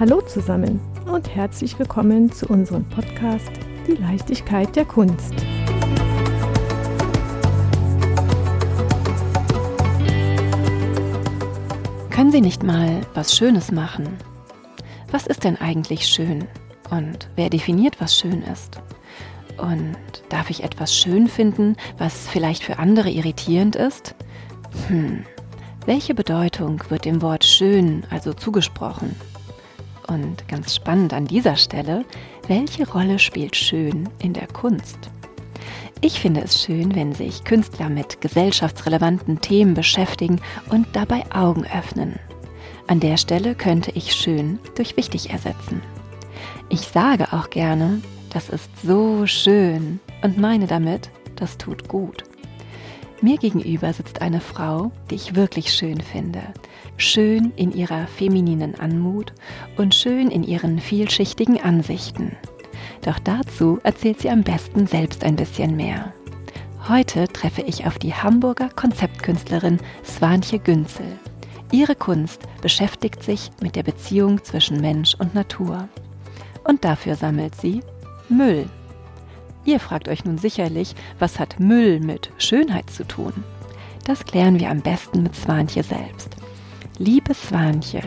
Hallo zusammen und herzlich willkommen zu unserem Podcast Die Leichtigkeit der Kunst. Können Sie nicht mal was Schönes machen? Was ist denn eigentlich schön? Und wer definiert, was schön ist? Und darf ich etwas schön finden, was vielleicht für andere irritierend ist? Hm, welche Bedeutung wird dem Wort schön also zugesprochen? Und ganz spannend an dieser Stelle, welche Rolle spielt schön in der Kunst? Ich finde es schön, wenn sich Künstler mit gesellschaftsrelevanten Themen beschäftigen und dabei Augen öffnen. An der Stelle könnte ich schön durch wichtig ersetzen. Ich sage auch gerne, das ist so schön und meine damit, das tut gut. Mir gegenüber sitzt eine Frau, die ich wirklich schön finde. Schön in ihrer femininen Anmut und schön in ihren vielschichtigen Ansichten. Doch dazu erzählt sie am besten selbst ein bisschen mehr. Heute treffe ich auf die Hamburger Konzeptkünstlerin Swanche Günzel. Ihre Kunst beschäftigt sich mit der Beziehung zwischen Mensch und Natur. Und dafür sammelt sie Müll. Ihr fragt euch nun sicherlich, was hat Müll mit Schönheit zu tun? Das klären wir am besten mit Swanche selbst. Liebe Swanche,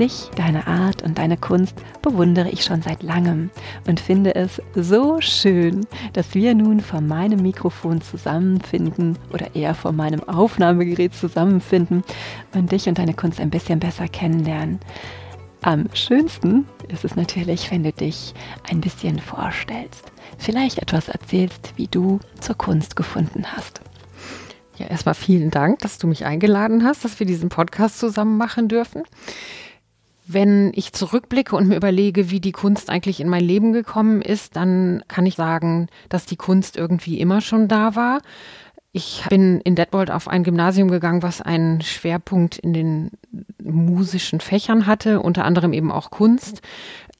dich, deine Art und deine Kunst bewundere ich schon seit langem und finde es so schön, dass wir nun vor meinem Mikrofon zusammenfinden oder eher vor meinem Aufnahmegerät zusammenfinden und dich und deine Kunst ein bisschen besser kennenlernen. Am schönsten ist es natürlich, wenn du dich ein bisschen vorstellst vielleicht etwas erzählst, wie du zur Kunst gefunden hast. Ja, erstmal vielen Dank, dass du mich eingeladen hast, dass wir diesen Podcast zusammen machen dürfen. Wenn ich zurückblicke und mir überlege, wie die Kunst eigentlich in mein Leben gekommen ist, dann kann ich sagen, dass die Kunst irgendwie immer schon da war. Ich bin in Detmold auf ein Gymnasium gegangen, was einen Schwerpunkt in den musischen Fächern hatte, unter anderem eben auch Kunst.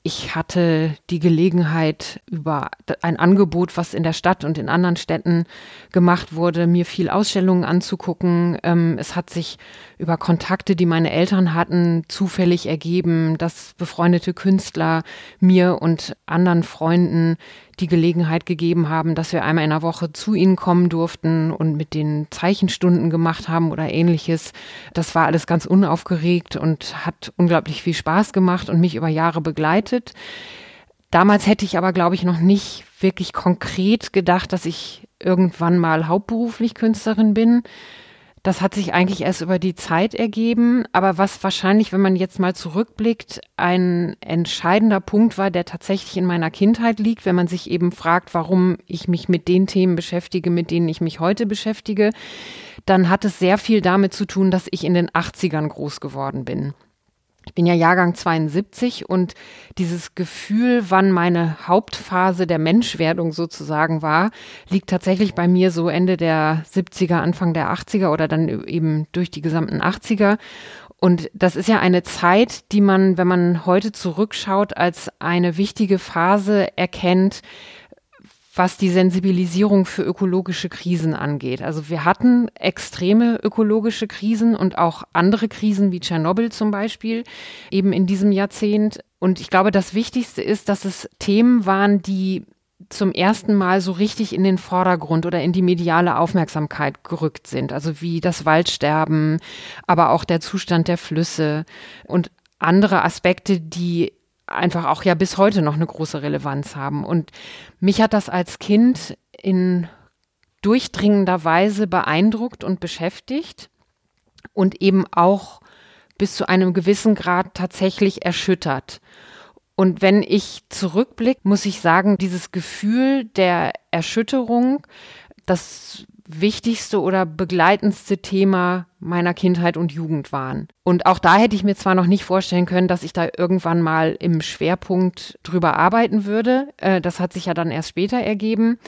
Ich hatte die Gelegenheit, über ein Angebot, was in der Stadt und in anderen Städten gemacht wurde, mir viel Ausstellungen anzugucken. Ähm, es hat sich über Kontakte, die meine Eltern hatten, zufällig ergeben, dass befreundete Künstler mir und anderen Freunden die Gelegenheit gegeben haben, dass wir einmal in der Woche zu ihnen kommen durften und mit den Zeichenstunden gemacht haben oder ähnliches. Das war alles ganz unaufgeregt und hat unglaublich viel Spaß gemacht und mich über Jahre begleitet. Damals hätte ich aber, glaube ich, noch nicht wirklich konkret gedacht, dass ich irgendwann mal hauptberuflich Künstlerin bin. Das hat sich eigentlich erst über die Zeit ergeben, aber was wahrscheinlich, wenn man jetzt mal zurückblickt, ein entscheidender Punkt war, der tatsächlich in meiner Kindheit liegt, wenn man sich eben fragt, warum ich mich mit den Themen beschäftige, mit denen ich mich heute beschäftige, dann hat es sehr viel damit zu tun, dass ich in den 80ern groß geworden bin. Ich bin ja Jahrgang 72 und dieses Gefühl, wann meine Hauptphase der Menschwerdung sozusagen war, liegt tatsächlich bei mir so Ende der 70er, Anfang der 80er oder dann eben durch die gesamten 80er. Und das ist ja eine Zeit, die man, wenn man heute zurückschaut, als eine wichtige Phase erkennt, was die Sensibilisierung für ökologische Krisen angeht. Also wir hatten extreme ökologische Krisen und auch andere Krisen wie Tschernobyl zum Beispiel eben in diesem Jahrzehnt. Und ich glaube, das Wichtigste ist, dass es Themen waren, die zum ersten Mal so richtig in den Vordergrund oder in die mediale Aufmerksamkeit gerückt sind. Also wie das Waldsterben, aber auch der Zustand der Flüsse und andere Aspekte, die einfach auch ja bis heute noch eine große Relevanz haben. Und mich hat das als Kind in durchdringender Weise beeindruckt und beschäftigt und eben auch bis zu einem gewissen Grad tatsächlich erschüttert. Und wenn ich zurückblicke, muss ich sagen, dieses Gefühl der Erschütterung, das wichtigste oder begleitendste Thema meiner Kindheit und Jugend waren. Und auch da hätte ich mir zwar noch nicht vorstellen können, dass ich da irgendwann mal im Schwerpunkt drüber arbeiten würde. Äh, das hat sich ja dann erst später ergeben.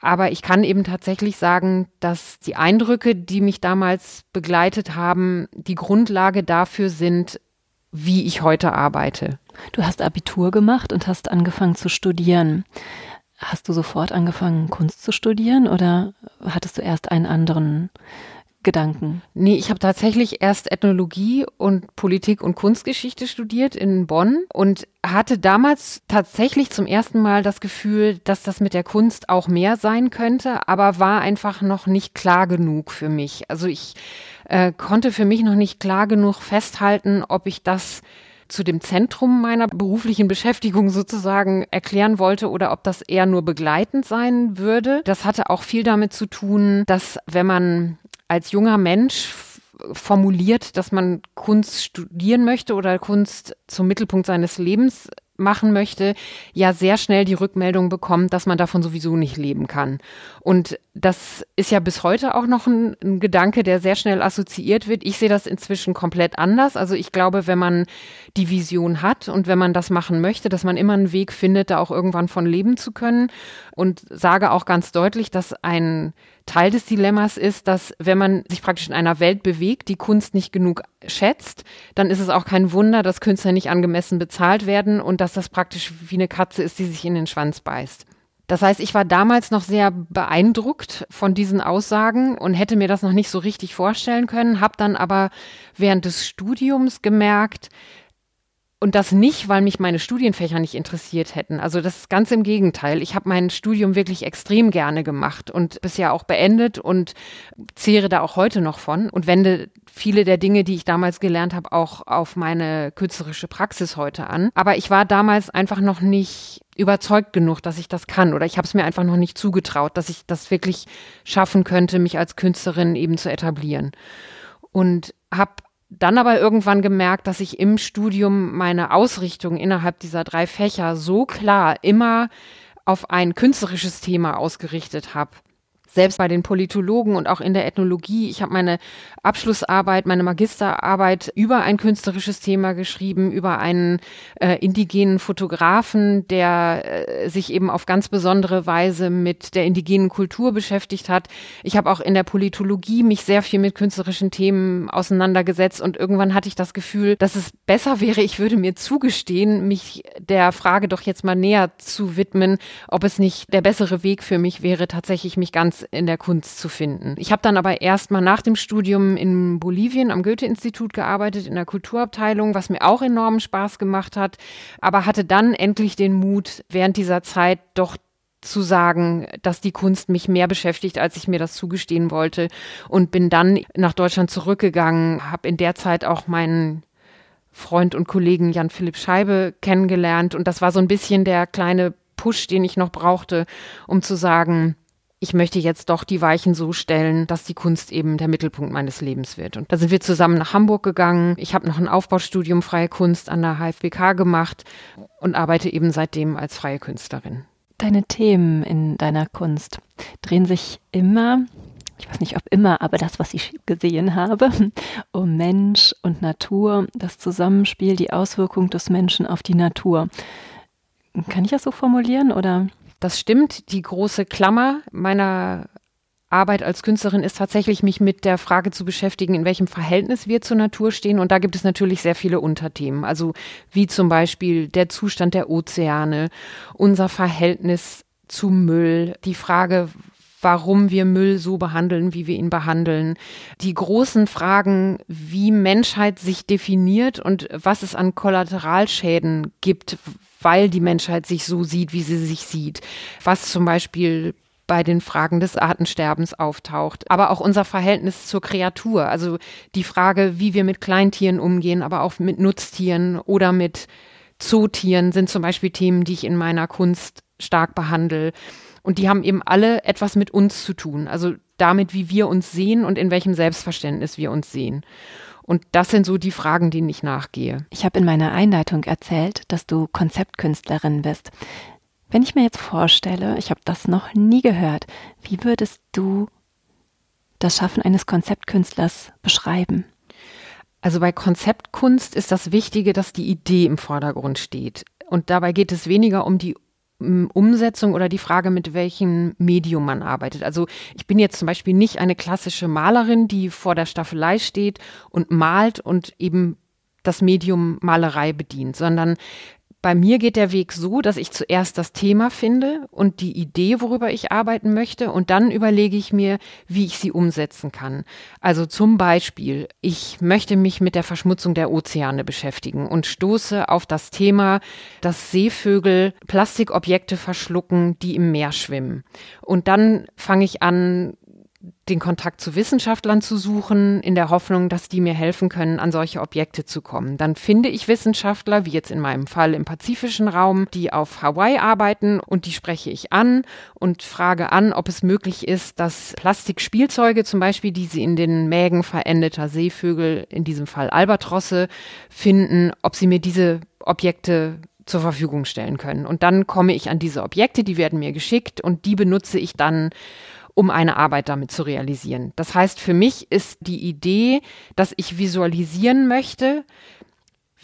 Aber ich kann eben tatsächlich sagen, dass die Eindrücke, die mich damals begleitet haben, die Grundlage dafür sind, wie ich heute arbeite. Du hast Abitur gemacht und hast angefangen zu studieren. Hast du sofort angefangen, Kunst zu studieren oder hattest du erst einen anderen Gedanken? Nee, ich habe tatsächlich erst Ethnologie und Politik und Kunstgeschichte studiert in Bonn und hatte damals tatsächlich zum ersten Mal das Gefühl, dass das mit der Kunst auch mehr sein könnte, aber war einfach noch nicht klar genug für mich. Also ich äh, konnte für mich noch nicht klar genug festhalten, ob ich das zu dem Zentrum meiner beruflichen Beschäftigung sozusagen erklären wollte oder ob das eher nur begleitend sein würde. Das hatte auch viel damit zu tun, dass wenn man als junger Mensch formuliert, dass man Kunst studieren möchte oder Kunst zum Mittelpunkt seines Lebens machen möchte, ja sehr schnell die Rückmeldung bekommt, dass man davon sowieso nicht leben kann. Und das ist ja bis heute auch noch ein, ein, Gedanke, der sehr schnell assoziiert wird. Ich sehe das inzwischen komplett anders. Also ich glaube, wenn man die Vision hat und wenn man das machen möchte, dass man immer einen Weg findet, da auch irgendwann von leben zu können. Und sage auch ganz deutlich, dass ein Teil des Dilemmas ist, dass wenn man sich praktisch in einer Welt bewegt, die Kunst nicht genug schätzt, dann ist es auch kein Wunder, dass Künstler nicht angemessen bezahlt werden und dass das praktisch wie eine Katze ist, die sich in den Schwanz beißt. Das heißt, ich war damals noch sehr beeindruckt von diesen Aussagen und hätte mir das noch nicht so richtig vorstellen können, habe dann aber während des Studiums gemerkt, und das nicht, weil mich meine Studienfächer nicht interessiert hätten. Also das ist ganz im Gegenteil. Ich habe mein Studium wirklich extrem gerne gemacht und bisher auch beendet und zehre da auch heute noch von und wende viele der Dinge, die ich damals gelernt habe, auch auf meine künstlerische Praxis heute an. Aber ich war damals einfach noch nicht überzeugt genug, dass ich das kann oder ich habe es mir einfach noch nicht zugetraut, dass ich das wirklich schaffen könnte, mich als Künstlerin eben zu etablieren. Und habe dann aber irgendwann gemerkt, dass ich im Studium meine Ausrichtung innerhalb dieser drei Fächer so klar immer auf ein künstlerisches Thema ausgerichtet habe selbst bei den Politologen und auch in der Ethnologie. Ich habe meine Abschlussarbeit, meine Magisterarbeit über ein künstlerisches Thema geschrieben, über einen äh, indigenen Fotografen, der äh, sich eben auf ganz besondere Weise mit der indigenen Kultur beschäftigt hat. Ich habe auch in der Politologie mich sehr viel mit künstlerischen Themen auseinandergesetzt und irgendwann hatte ich das Gefühl, dass es besser wäre, ich würde mir zugestehen, mich der Frage doch jetzt mal näher zu widmen, ob es nicht der bessere Weg für mich wäre, tatsächlich mich ganz in der Kunst zu finden. Ich habe dann aber erst mal nach dem Studium in Bolivien am Goethe-Institut gearbeitet, in der Kulturabteilung, was mir auch enormen Spaß gemacht hat, aber hatte dann endlich den Mut, während dieser Zeit doch zu sagen, dass die Kunst mich mehr beschäftigt, als ich mir das zugestehen wollte und bin dann nach Deutschland zurückgegangen, habe in der Zeit auch meinen Freund und Kollegen Jan Philipp Scheibe kennengelernt und das war so ein bisschen der kleine Push, den ich noch brauchte, um zu sagen, ich möchte jetzt doch die Weichen so stellen, dass die Kunst eben der Mittelpunkt meines Lebens wird. Und da sind wir zusammen nach Hamburg gegangen. Ich habe noch ein Aufbaustudium Freie Kunst an der HFBK gemacht und arbeite eben seitdem als freie Künstlerin. Deine Themen in deiner Kunst drehen sich immer, ich weiß nicht ob immer, aber das, was ich gesehen habe, um Mensch und Natur, das Zusammenspiel, die Auswirkung des Menschen auf die Natur. Kann ich das so formulieren oder? Das stimmt. Die große Klammer meiner Arbeit als Künstlerin ist tatsächlich, mich mit der Frage zu beschäftigen, in welchem Verhältnis wir zur Natur stehen. Und da gibt es natürlich sehr viele Unterthemen. Also wie zum Beispiel der Zustand der Ozeane, unser Verhältnis zu Müll, die Frage, warum wir Müll so behandeln, wie wir ihn behandeln. Die großen Fragen, wie Menschheit sich definiert und was es an Kollateralschäden gibt, weil die Menschheit sich so sieht, wie sie sich sieht. Was zum Beispiel bei den Fragen des Artensterbens auftaucht, aber auch unser Verhältnis zur Kreatur, also die Frage, wie wir mit Kleintieren umgehen, aber auch mit Nutztieren oder mit Zootieren sind zum Beispiel Themen, die ich in meiner Kunst stark behandle. Und die haben eben alle etwas mit uns zu tun, also damit, wie wir uns sehen und in welchem Selbstverständnis wir uns sehen. Und das sind so die Fragen, denen ich nachgehe. Ich habe in meiner Einleitung erzählt, dass du Konzeptkünstlerin bist. Wenn ich mir jetzt vorstelle, ich habe das noch nie gehört, wie würdest du das Schaffen eines Konzeptkünstlers beschreiben? Also bei Konzeptkunst ist das Wichtige, dass die Idee im Vordergrund steht. Und dabei geht es weniger um die Umsetzung oder die Frage, mit welchem Medium man arbeitet. Also ich bin jetzt zum Beispiel nicht eine klassische Malerin, die vor der Staffelei steht und malt und eben das Medium Malerei bedient, sondern Bei mir geht der Weg so, dass ich zuerst das Thema finde und die Idee, worüber ich arbeiten möchte, und dann überlege ich mir, wie ich sie umsetzen kann. Also zum Beispiel, ich möchte mich mit der Verschmutzung der Ozeane beschäftigen und stoße auf das Thema, dass Seevögel Plastikobjekte verschlucken, die im Meer schwimmen. Und dann fange ich an, den Kontakt zu Wissenschaftlern zu suchen, in der Hoffnung, dass die mir helfen können, an solche Objekte zu kommen. Dann finde ich Wissenschaftler, wie jetzt in meinem Fall im pazifischen Raum, die auf Hawaii arbeiten und die spreche ich an und frage an, ob es möglich ist, dass Plastikspielzeuge zum Beispiel, die sie in den Mägen verendeter Seevögel, in diesem Fall Albatrosse, finden, ob sie mir diese Objekte zur Verfügung stellen können. Und dann komme ich an diese Objekte, die werden mir geschickt und die benutze ich dann um eine Arbeit damit zu realisieren. Das heißt, für mich ist die Idee, dass ich visualisieren möchte,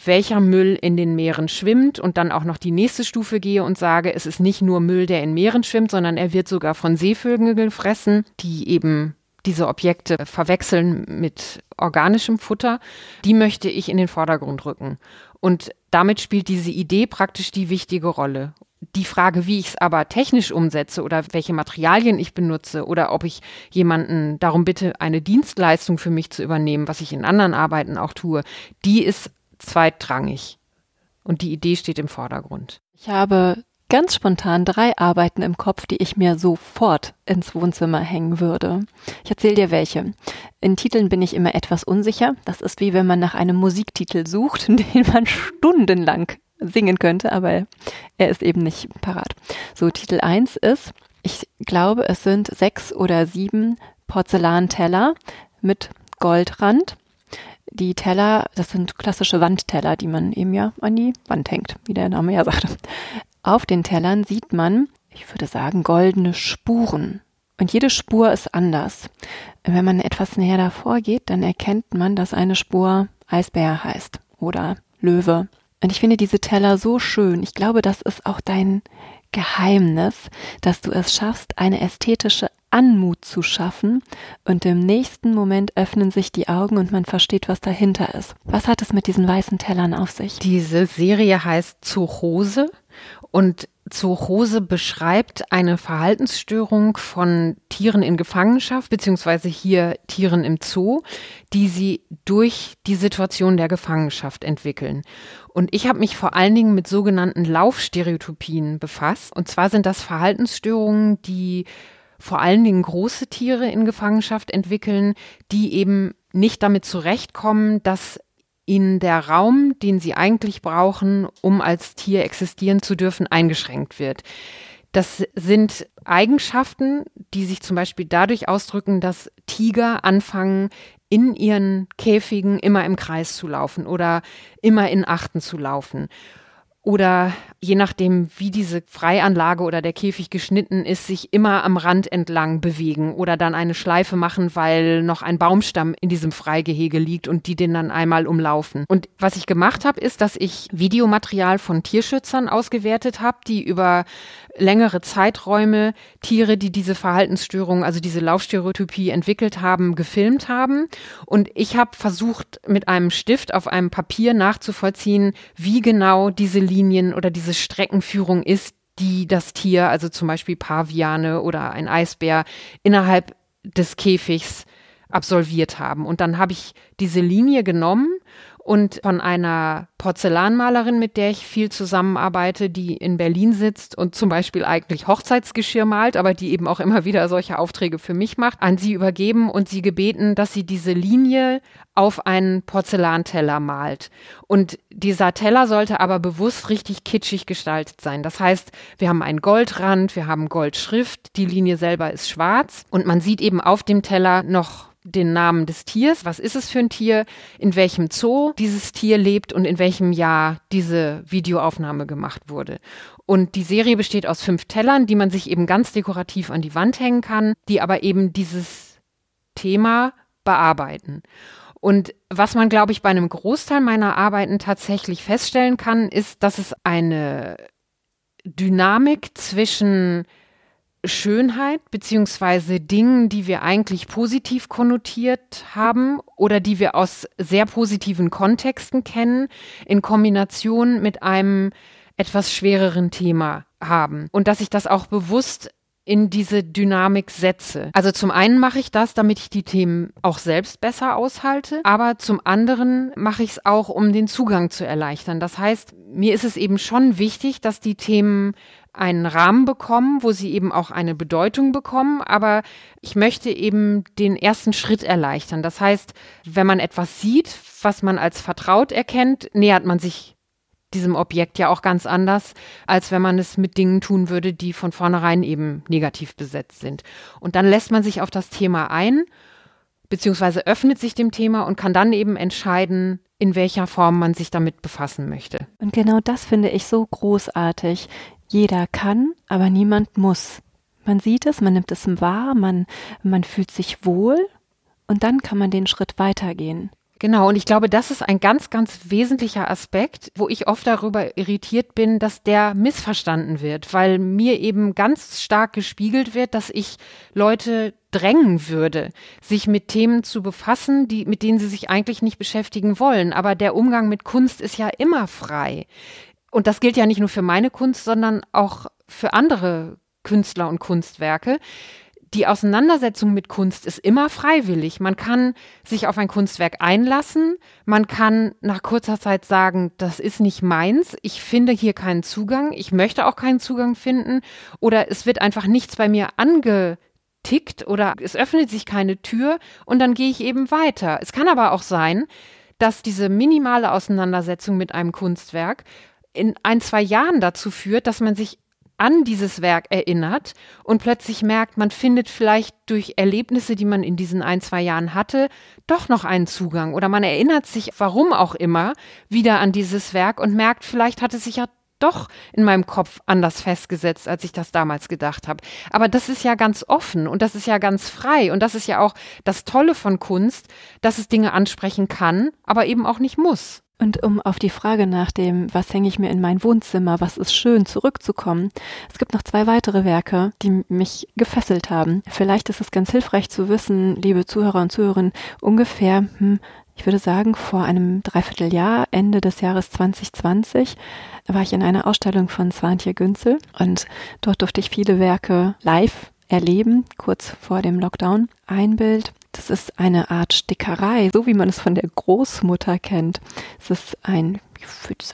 welcher Müll in den Meeren schwimmt und dann auch noch die nächste Stufe gehe und sage, es ist nicht nur Müll, der in Meeren schwimmt, sondern er wird sogar von Seevögeln gefressen, die eben diese Objekte verwechseln mit organischem Futter. Die möchte ich in den Vordergrund rücken. Und damit spielt diese Idee praktisch die wichtige Rolle die Frage, wie ich es aber technisch umsetze oder welche Materialien ich benutze oder ob ich jemanden darum bitte, eine Dienstleistung für mich zu übernehmen, was ich in anderen Arbeiten auch tue, die ist zweitrangig. Und die Idee steht im Vordergrund. Ich habe ganz spontan drei Arbeiten im Kopf, die ich mir sofort ins Wohnzimmer hängen würde. Ich erzähle dir welche. In Titeln bin ich immer etwas unsicher. Das ist wie wenn man nach einem Musiktitel sucht, den man stundenlang singen könnte, aber er ist eben nicht parat. So, Titel 1 ist, ich glaube, es sind sechs oder sieben Porzellanteller mit Goldrand. Die Teller, das sind klassische Wandteller, die man eben ja an die Wand hängt, wie der Name ja sagte. Auf den Tellern sieht man, ich würde sagen, goldene Spuren. Und jede Spur ist anders. Wenn man etwas näher davor geht, dann erkennt man, dass eine Spur Eisbär heißt oder Löwe und ich finde diese Teller so schön. Ich glaube, das ist auch dein Geheimnis, dass du es schaffst, eine ästhetische Anmut zu schaffen und im nächsten Moment öffnen sich die Augen und man versteht, was dahinter ist. Was hat es mit diesen weißen Tellern auf sich? Diese Serie heißt Zochose und Zoorose beschreibt eine Verhaltensstörung von Tieren in Gefangenschaft, beziehungsweise hier Tieren im Zoo, die sie durch die Situation der Gefangenschaft entwickeln. Und ich habe mich vor allen Dingen mit sogenannten Laufstereotypien befasst. Und zwar sind das Verhaltensstörungen, die vor allen Dingen große Tiere in Gefangenschaft entwickeln, die eben nicht damit zurechtkommen, dass ihnen der Raum, den sie eigentlich brauchen, um als Tier existieren zu dürfen, eingeschränkt wird. Das sind Eigenschaften, die sich zum Beispiel dadurch ausdrücken, dass Tiger anfangen, in ihren Käfigen immer im Kreis zu laufen oder immer in Achten zu laufen oder je nachdem, wie diese Freianlage oder der Käfig geschnitten ist, sich immer am Rand entlang bewegen oder dann eine Schleife machen, weil noch ein Baumstamm in diesem Freigehege liegt und die den dann einmal umlaufen. Und was ich gemacht habe, ist, dass ich Videomaterial von Tierschützern ausgewertet habe, die über längere Zeiträume Tiere, die diese Verhaltensstörung, also diese Laufstereotypie entwickelt haben, gefilmt haben. Und ich habe versucht, mit einem Stift auf einem Papier nachzuvollziehen, wie genau diese Linien oder diese Streckenführung ist, die das Tier, also zum Beispiel Paviane oder ein Eisbär, innerhalb des Käfigs absolviert haben. Und dann habe ich diese Linie genommen und von einer Porzellanmalerin, mit der ich viel zusammenarbeite, die in Berlin sitzt und zum Beispiel eigentlich Hochzeitsgeschirr malt, aber die eben auch immer wieder solche Aufträge für mich macht, an sie übergeben und sie gebeten, dass sie diese Linie auf einen Porzellanteller malt. Und dieser Teller sollte aber bewusst richtig kitschig gestaltet sein. Das heißt, wir haben einen Goldrand, wir haben Goldschrift, die Linie selber ist schwarz und man sieht eben auf dem Teller noch den Namen des Tiers. Was ist es für ein Tier? In welchem Zoo dieses Tier lebt und in welchem Jahr diese Videoaufnahme gemacht wurde. Und die Serie besteht aus fünf Tellern, die man sich eben ganz dekorativ an die Wand hängen kann, die aber eben dieses Thema bearbeiten. Und was man, glaube ich, bei einem Großteil meiner Arbeiten tatsächlich feststellen kann, ist, dass es eine Dynamik zwischen Schönheit beziehungsweise Dingen, die wir eigentlich positiv konnotiert haben oder die wir aus sehr positiven Kontexten kennen, in Kombination mit einem etwas schwereren Thema haben. Und dass ich das auch bewusst in diese Dynamik setze. Also zum einen mache ich das, damit ich die Themen auch selbst besser aushalte, aber zum anderen mache ich es auch, um den Zugang zu erleichtern. Das heißt, mir ist es eben schon wichtig, dass die Themen einen Rahmen bekommen, wo sie eben auch eine Bedeutung bekommen, aber ich möchte eben den ersten Schritt erleichtern. Das heißt, wenn man etwas sieht, was man als vertraut erkennt, nähert man sich diesem Objekt ja auch ganz anders, als wenn man es mit Dingen tun würde, die von vornherein eben negativ besetzt sind. Und dann lässt man sich auf das Thema ein, beziehungsweise öffnet sich dem Thema und kann dann eben entscheiden, in welcher Form man sich damit befassen möchte. Und genau das finde ich so großartig. Jeder kann, aber niemand muss. Man sieht es, man nimmt es wahr, man, man fühlt sich wohl und dann kann man den Schritt weitergehen. Genau, und ich glaube, das ist ein ganz, ganz wesentlicher Aspekt, wo ich oft darüber irritiert bin, dass der missverstanden wird, weil mir eben ganz stark gespiegelt wird, dass ich Leute drängen würde, sich mit Themen zu befassen, die, mit denen sie sich eigentlich nicht beschäftigen wollen. Aber der Umgang mit Kunst ist ja immer frei. Und das gilt ja nicht nur für meine Kunst, sondern auch für andere Künstler und Kunstwerke die Auseinandersetzung mit Kunst ist immer freiwillig. Man kann sich auf ein Kunstwerk einlassen, man kann nach kurzer Zeit sagen, das ist nicht meins, ich finde hier keinen Zugang, ich möchte auch keinen Zugang finden oder es wird einfach nichts bei mir angetickt oder es öffnet sich keine Tür und dann gehe ich eben weiter. Es kann aber auch sein, dass diese minimale Auseinandersetzung mit einem Kunstwerk in ein, zwei Jahren dazu führt, dass man sich an dieses Werk erinnert und plötzlich merkt, man findet vielleicht durch Erlebnisse, die man in diesen ein, zwei Jahren hatte, doch noch einen Zugang oder man erinnert sich, warum auch immer, wieder an dieses Werk und merkt, vielleicht hat es sich ja doch in meinem Kopf anders festgesetzt, als ich das damals gedacht habe. Aber das ist ja ganz offen und das ist ja ganz frei und das ist ja auch das Tolle von Kunst, dass es Dinge ansprechen kann, aber eben auch nicht muss. Und um auf die Frage nach dem, was hänge ich mir in mein Wohnzimmer, was ist schön, zurückzukommen, es gibt noch zwei weitere Werke, die mich gefesselt haben. Vielleicht ist es ganz hilfreich zu wissen, liebe Zuhörer und Zuhörerinnen, ungefähr, hm, ich würde sagen, vor einem Dreivierteljahr, Ende des Jahres 2020, war ich in einer Ausstellung von Swantje Günzel und dort durfte ich viele Werke live erleben, kurz vor dem Lockdown. Ein Bild das ist eine Art Stickerei, so wie man es von der Großmutter kennt. Es ist ein,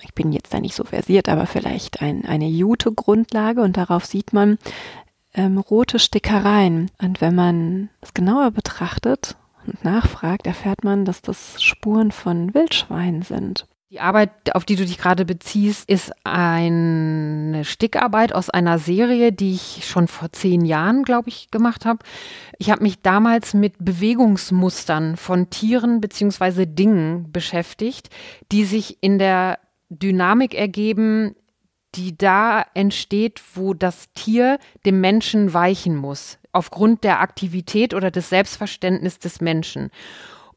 ich bin jetzt da nicht so versiert, aber vielleicht ein, eine Jute-Grundlage und darauf sieht man ähm, rote Stickereien. Und wenn man es genauer betrachtet und nachfragt, erfährt man, dass das Spuren von Wildschweinen sind. Die Arbeit, auf die du dich gerade beziehst, ist eine Stickarbeit aus einer Serie, die ich schon vor zehn Jahren, glaube ich, gemacht habe. Ich habe mich damals mit Bewegungsmustern von Tieren bzw. Dingen beschäftigt, die sich in der Dynamik ergeben, die da entsteht, wo das Tier dem Menschen weichen muss, aufgrund der Aktivität oder des Selbstverständnisses des Menschen.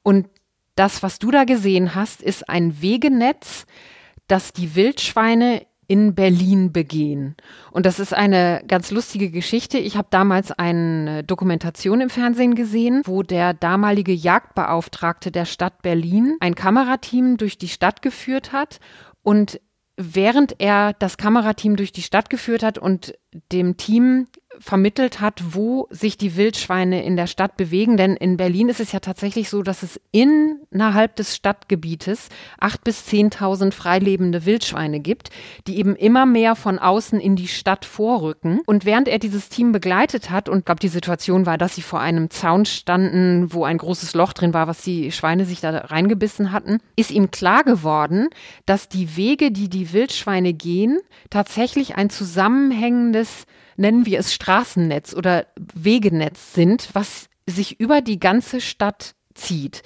Und das, was du da gesehen hast, ist ein Wegenetz, das die Wildschweine in Berlin begehen. Und das ist eine ganz lustige Geschichte. Ich habe damals eine Dokumentation im Fernsehen gesehen, wo der damalige Jagdbeauftragte der Stadt Berlin ein Kamerateam durch die Stadt geführt hat und während er das Kamerateam durch die Stadt geführt hat und dem Team vermittelt hat, wo sich die Wildschweine in der Stadt bewegen. Denn in Berlin ist es ja tatsächlich so, dass es innerhalb des Stadtgebietes acht bis zehntausend freilebende Wildschweine gibt, die eben immer mehr von außen in die Stadt vorrücken. Und während er dieses Team begleitet hat, und glaube, die Situation war, dass sie vor einem Zaun standen, wo ein großes Loch drin war, was die Schweine sich da reingebissen hatten, ist ihm klar geworden, dass die Wege, die die Wildschweine gehen, tatsächlich ein zusammenhängendes nennen wir es Straßennetz oder Wegenetz sind, was sich über die ganze Stadt zieht.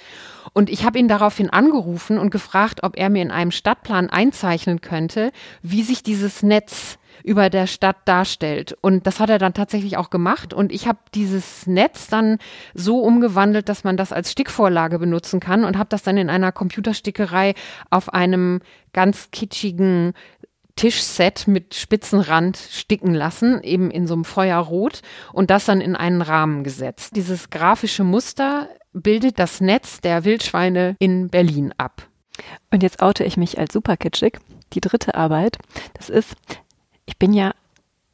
Und ich habe ihn daraufhin angerufen und gefragt, ob er mir in einem Stadtplan einzeichnen könnte, wie sich dieses Netz über der Stadt darstellt. Und das hat er dann tatsächlich auch gemacht. Und ich habe dieses Netz dann so umgewandelt, dass man das als Stickvorlage benutzen kann und habe das dann in einer Computerstickerei auf einem ganz kitschigen Tischset mit Spitzenrand sticken lassen, eben in so einem Feuerrot und das dann in einen Rahmen gesetzt. Dieses grafische Muster bildet das Netz der Wildschweine in Berlin ab. Und jetzt oute ich mich als super kitschig, die dritte Arbeit. Das ist, ich bin ja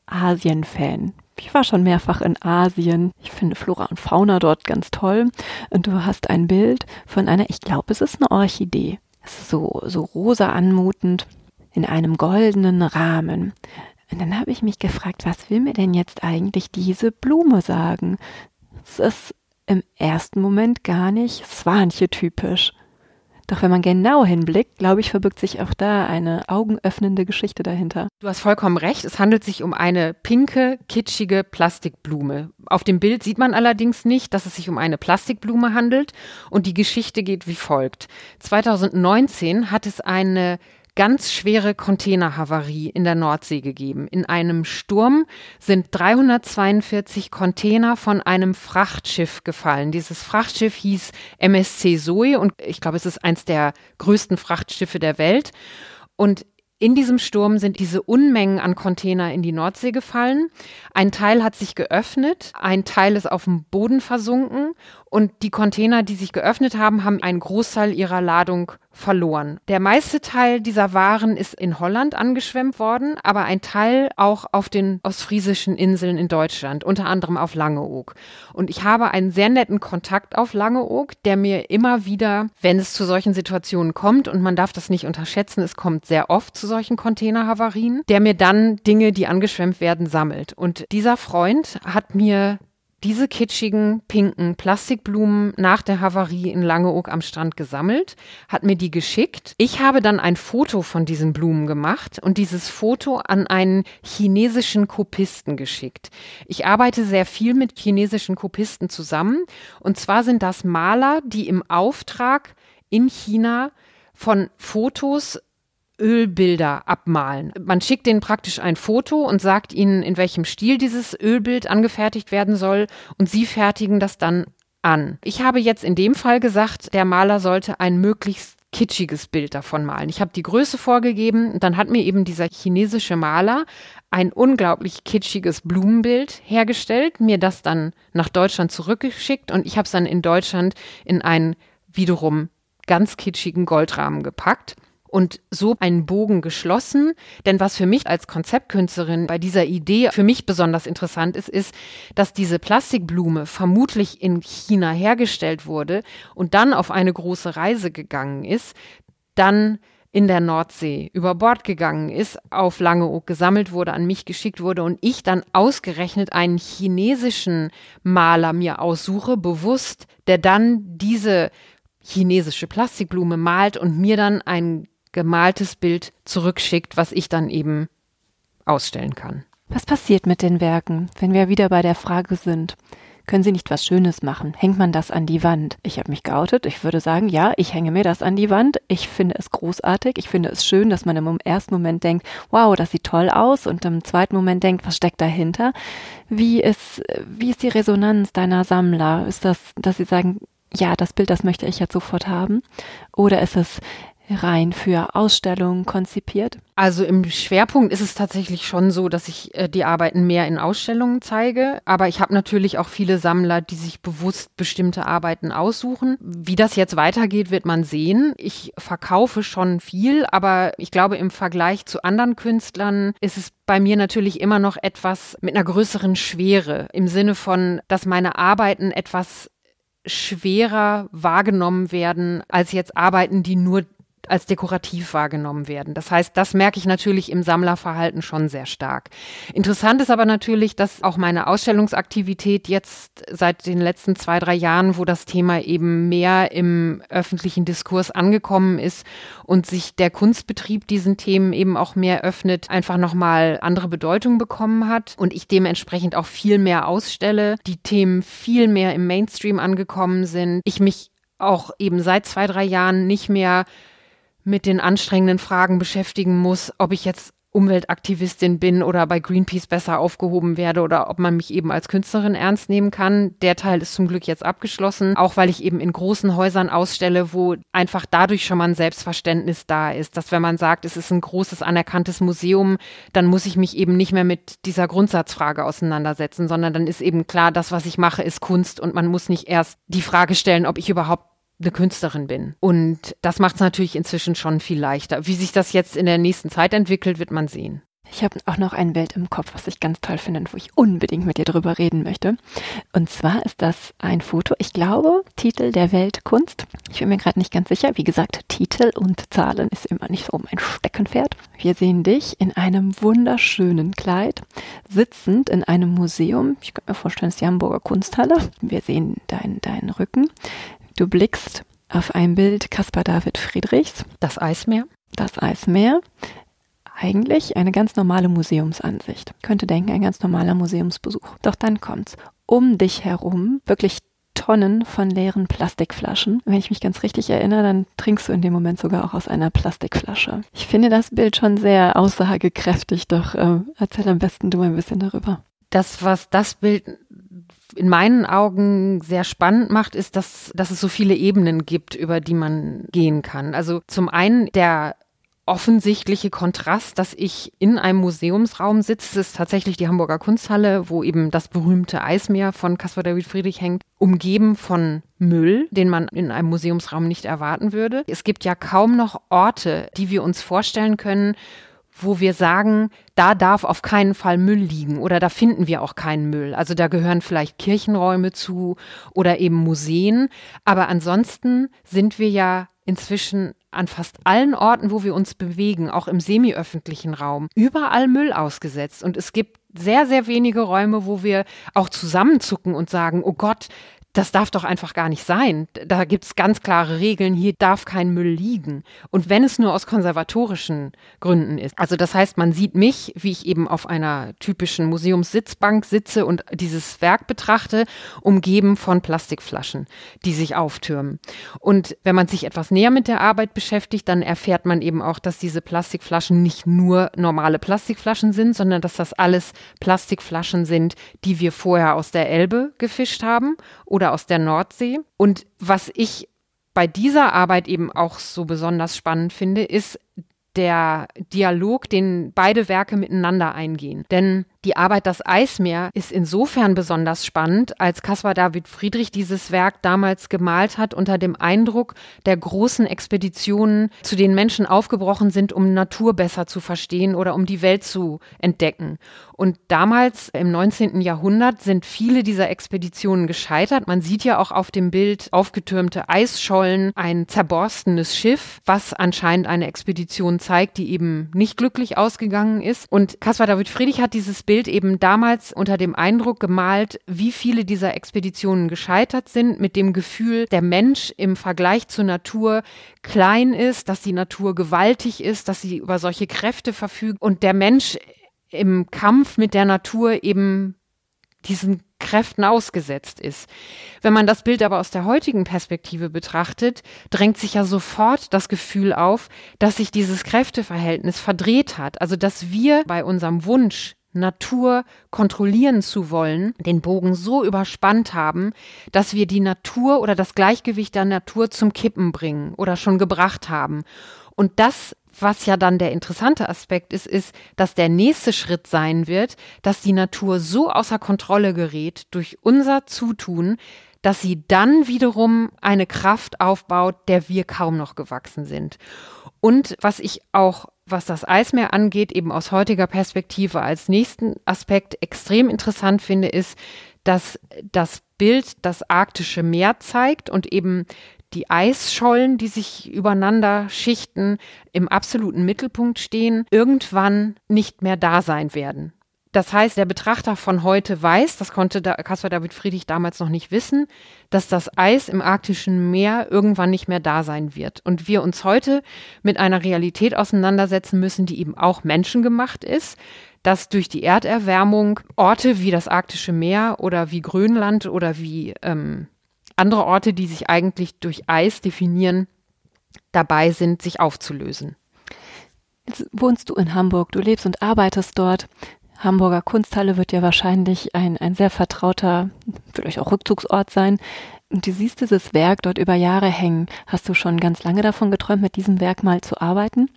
Asien-Fan. Ich war schon mehrfach in Asien. Ich finde Flora und Fauna dort ganz toll. Und du hast ein Bild von einer, ich glaube, es ist eine Orchidee. Es ist so, so rosa anmutend in einem goldenen Rahmen. Und dann habe ich mich gefragt, was will mir denn jetzt eigentlich diese Blume sagen? Es ist im ersten Moment gar nicht Swanche-typisch. Doch wenn man genau hinblickt, glaube ich, verbirgt sich auch da eine augenöffnende Geschichte dahinter. Du hast vollkommen recht. Es handelt sich um eine pinke, kitschige Plastikblume. Auf dem Bild sieht man allerdings nicht, dass es sich um eine Plastikblume handelt. Und die Geschichte geht wie folgt. 2019 hat es eine ganz schwere Containerhavarie in der Nordsee gegeben. In einem Sturm sind 342 Container von einem Frachtschiff gefallen. Dieses Frachtschiff hieß MSC Zoe und ich glaube, es ist eins der größten Frachtschiffe der Welt. Und in diesem Sturm sind diese Unmengen an Container in die Nordsee gefallen. Ein Teil hat sich geöffnet, ein Teil ist auf dem Boden versunken und die Container, die sich geöffnet haben, haben einen Großteil ihrer Ladung verloren. Der meiste Teil dieser Waren ist in Holland angeschwemmt worden, aber ein Teil auch auf den ostfriesischen Inseln in Deutschland, unter anderem auf Langeoog. Und ich habe einen sehr netten Kontakt auf Langeoog, der mir immer wieder, wenn es zu solchen Situationen kommt, und man darf das nicht unterschätzen, es kommt sehr oft zu solchen Containerhavarien, der mir dann Dinge, die angeschwemmt werden, sammelt. Und dieser Freund hat mir diese kitschigen, pinken Plastikblumen nach der Havarie in Langeoog am Strand gesammelt, hat mir die geschickt. Ich habe dann ein Foto von diesen Blumen gemacht und dieses Foto an einen chinesischen Kopisten geschickt. Ich arbeite sehr viel mit chinesischen Kopisten zusammen und zwar sind das Maler, die im Auftrag in China von Fotos Ölbilder abmalen. Man schickt denen praktisch ein Foto und sagt ihnen, in welchem Stil dieses Ölbild angefertigt werden soll und sie fertigen das dann an. Ich habe jetzt in dem Fall gesagt, der Maler sollte ein möglichst kitschiges Bild davon malen. Ich habe die Größe vorgegeben und dann hat mir eben dieser chinesische Maler ein unglaublich kitschiges Blumenbild hergestellt, mir das dann nach Deutschland zurückgeschickt und ich habe es dann in Deutschland in einen wiederum ganz kitschigen Goldrahmen gepackt und so einen Bogen geschlossen. Denn was für mich als Konzeptkünstlerin bei dieser Idee für mich besonders interessant ist, ist, dass diese Plastikblume vermutlich in China hergestellt wurde und dann auf eine große Reise gegangen ist, dann in der Nordsee über Bord gegangen ist, auf Langeoog gesammelt wurde, an mich geschickt wurde und ich dann ausgerechnet einen chinesischen Maler mir aussuche, bewusst, der dann diese chinesische Plastikblume malt und mir dann ein gemaltes Bild zurückschickt, was ich dann eben ausstellen kann. Was passiert mit den Werken, wenn wir wieder bei der Frage sind? Können Sie nicht was Schönes machen? Hängt man das an die Wand? Ich habe mich geoutet. Ich würde sagen, ja, ich hänge mir das an die Wand. Ich finde es großartig. Ich finde es schön, dass man im ersten Moment denkt, wow, das sieht toll aus. Und im zweiten Moment denkt, was steckt dahinter? Wie ist, wie ist die Resonanz deiner Sammler? Ist das, dass sie sagen, ja, das Bild, das möchte ich jetzt sofort haben? Oder ist es, rein für Ausstellungen konzipiert? Also im Schwerpunkt ist es tatsächlich schon so, dass ich äh, die Arbeiten mehr in Ausstellungen zeige. Aber ich habe natürlich auch viele Sammler, die sich bewusst bestimmte Arbeiten aussuchen. Wie das jetzt weitergeht, wird man sehen. Ich verkaufe schon viel, aber ich glaube, im Vergleich zu anderen Künstlern ist es bei mir natürlich immer noch etwas mit einer größeren Schwere. Im Sinne von, dass meine Arbeiten etwas schwerer wahrgenommen werden als jetzt Arbeiten, die nur als dekorativ wahrgenommen werden. Das heißt, das merke ich natürlich im Sammlerverhalten schon sehr stark. Interessant ist aber natürlich, dass auch meine Ausstellungsaktivität jetzt seit den letzten zwei, drei Jahren, wo das Thema eben mehr im öffentlichen Diskurs angekommen ist und sich der Kunstbetrieb diesen Themen eben auch mehr öffnet, einfach nochmal andere Bedeutung bekommen hat und ich dementsprechend auch viel mehr ausstelle, die Themen viel mehr im Mainstream angekommen sind. Ich mich auch eben seit zwei, drei Jahren nicht mehr mit den anstrengenden Fragen beschäftigen muss, ob ich jetzt Umweltaktivistin bin oder bei Greenpeace besser aufgehoben werde oder ob man mich eben als Künstlerin ernst nehmen kann. Der Teil ist zum Glück jetzt abgeschlossen, auch weil ich eben in großen Häusern ausstelle, wo einfach dadurch schon mal ein Selbstverständnis da ist, dass wenn man sagt, es ist ein großes anerkanntes Museum, dann muss ich mich eben nicht mehr mit dieser Grundsatzfrage auseinandersetzen, sondern dann ist eben klar, das, was ich mache, ist Kunst und man muss nicht erst die Frage stellen, ob ich überhaupt eine Künstlerin bin. Und das macht es natürlich inzwischen schon viel leichter. Wie sich das jetzt in der nächsten Zeit entwickelt, wird man sehen. Ich habe auch noch ein Bild im Kopf, was ich ganz toll finde und wo ich unbedingt mit dir drüber reden möchte. Und zwar ist das ein Foto, ich glaube, Titel der Weltkunst. Ich bin mir gerade nicht ganz sicher. Wie gesagt, Titel und Zahlen ist immer nicht so mein Steckenpferd. Wir sehen dich in einem wunderschönen Kleid, sitzend in einem Museum. Ich könnte mir vorstellen, es ist die Hamburger Kunsthalle. Wir sehen deinen dein Rücken. Du blickst auf ein Bild Caspar David Friedrichs. Das Eismeer. Das Eismeer eigentlich eine ganz normale Museumsansicht. Ich könnte denken, ein ganz normaler Museumsbesuch. Doch dann kommt's. Um dich herum wirklich Tonnen von leeren Plastikflaschen. Wenn ich mich ganz richtig erinnere, dann trinkst du in dem Moment sogar auch aus einer Plastikflasche. Ich finde das Bild schon sehr aussagekräftig, doch äh, erzähl am besten du ein bisschen darüber. Das, was das Bild in meinen Augen sehr spannend macht, ist, dass, dass es so viele Ebenen gibt, über die man gehen kann. Also zum einen der offensichtliche Kontrast, dass ich in einem Museumsraum sitze. Das ist tatsächlich die Hamburger Kunsthalle, wo eben das berühmte Eismeer von Caspar David Friedrich hängt, umgeben von Müll, den man in einem Museumsraum nicht erwarten würde. Es gibt ja kaum noch Orte, die wir uns vorstellen können, wo wir sagen, da darf auf keinen Fall Müll liegen oder da finden wir auch keinen Müll. Also da gehören vielleicht Kirchenräume zu oder eben Museen. Aber ansonsten sind wir ja inzwischen an fast allen Orten, wo wir uns bewegen, auch im semi-öffentlichen Raum, überall Müll ausgesetzt. Und es gibt sehr, sehr wenige Räume, wo wir auch zusammenzucken und sagen, oh Gott, das darf doch einfach gar nicht sein. Da gibt es ganz klare Regeln, hier darf kein Müll liegen. Und wenn es nur aus konservatorischen Gründen ist. Also das heißt, man sieht mich, wie ich eben auf einer typischen Museumssitzbank sitze und dieses Werk betrachte, umgeben von Plastikflaschen, die sich auftürmen. Und wenn man sich etwas näher mit der Arbeit beschäftigt, dann erfährt man eben auch, dass diese Plastikflaschen nicht nur normale Plastikflaschen sind, sondern dass das alles Plastikflaschen sind, die wir vorher aus der Elbe gefischt haben oder aus der Nordsee. Und was ich bei dieser Arbeit eben auch so besonders spannend finde, ist der Dialog, den beide Werke miteinander eingehen. Denn die Arbeit Das Eismeer ist insofern besonders spannend, als Caspar David Friedrich dieses Werk damals gemalt hat unter dem Eindruck der großen Expeditionen, zu denen Menschen aufgebrochen sind, um Natur besser zu verstehen oder um die Welt zu entdecken. Und damals im 19. Jahrhundert sind viele dieser Expeditionen gescheitert. Man sieht ja auch auf dem Bild aufgetürmte Eisschollen, ein zerborstenes Schiff, was anscheinend eine Expedition zeigt, die eben nicht glücklich ausgegangen ist. Und Caspar David Friedrich hat dieses Bild eben damals unter dem Eindruck gemalt, wie viele dieser Expeditionen gescheitert sind, mit dem Gefühl, der Mensch im Vergleich zur Natur klein ist, dass die Natur gewaltig ist, dass sie über solche Kräfte verfügt und der Mensch im Kampf mit der Natur eben diesen Kräften ausgesetzt ist. Wenn man das Bild aber aus der heutigen Perspektive betrachtet, drängt sich ja sofort das Gefühl auf, dass sich dieses Kräfteverhältnis verdreht hat. Also dass wir bei unserem Wunsch, Natur kontrollieren zu wollen, den Bogen so überspannt haben, dass wir die Natur oder das Gleichgewicht der Natur zum Kippen bringen oder schon gebracht haben. Und das, was ja dann der interessante Aspekt ist, ist, dass der nächste Schritt sein wird, dass die Natur so außer Kontrolle gerät durch unser Zutun, dass sie dann wiederum eine Kraft aufbaut, der wir kaum noch gewachsen sind. Und was ich auch was das Eismeer angeht, eben aus heutiger Perspektive als nächsten Aspekt extrem interessant finde, ist, dass das Bild das arktische Meer zeigt und eben die Eisschollen, die sich übereinander schichten, im absoluten Mittelpunkt stehen, irgendwann nicht mehr da sein werden. Das heißt, der Betrachter von heute weiß, das konnte Caspar David Friedrich damals noch nicht wissen, dass das Eis im arktischen Meer irgendwann nicht mehr da sein wird. Und wir uns heute mit einer Realität auseinandersetzen müssen, die eben auch menschengemacht ist, dass durch die Erderwärmung Orte wie das arktische Meer oder wie Grönland oder wie ähm, andere Orte, die sich eigentlich durch Eis definieren, dabei sind, sich aufzulösen. Jetzt wohnst du in Hamburg, du lebst und arbeitest dort. Hamburger Kunsthalle wird ja wahrscheinlich ein, ein sehr vertrauter, vielleicht auch Rückzugsort sein. Und du siehst dieses Werk dort über Jahre hängen. Hast du schon ganz lange davon geträumt, mit diesem Werk mal zu arbeiten?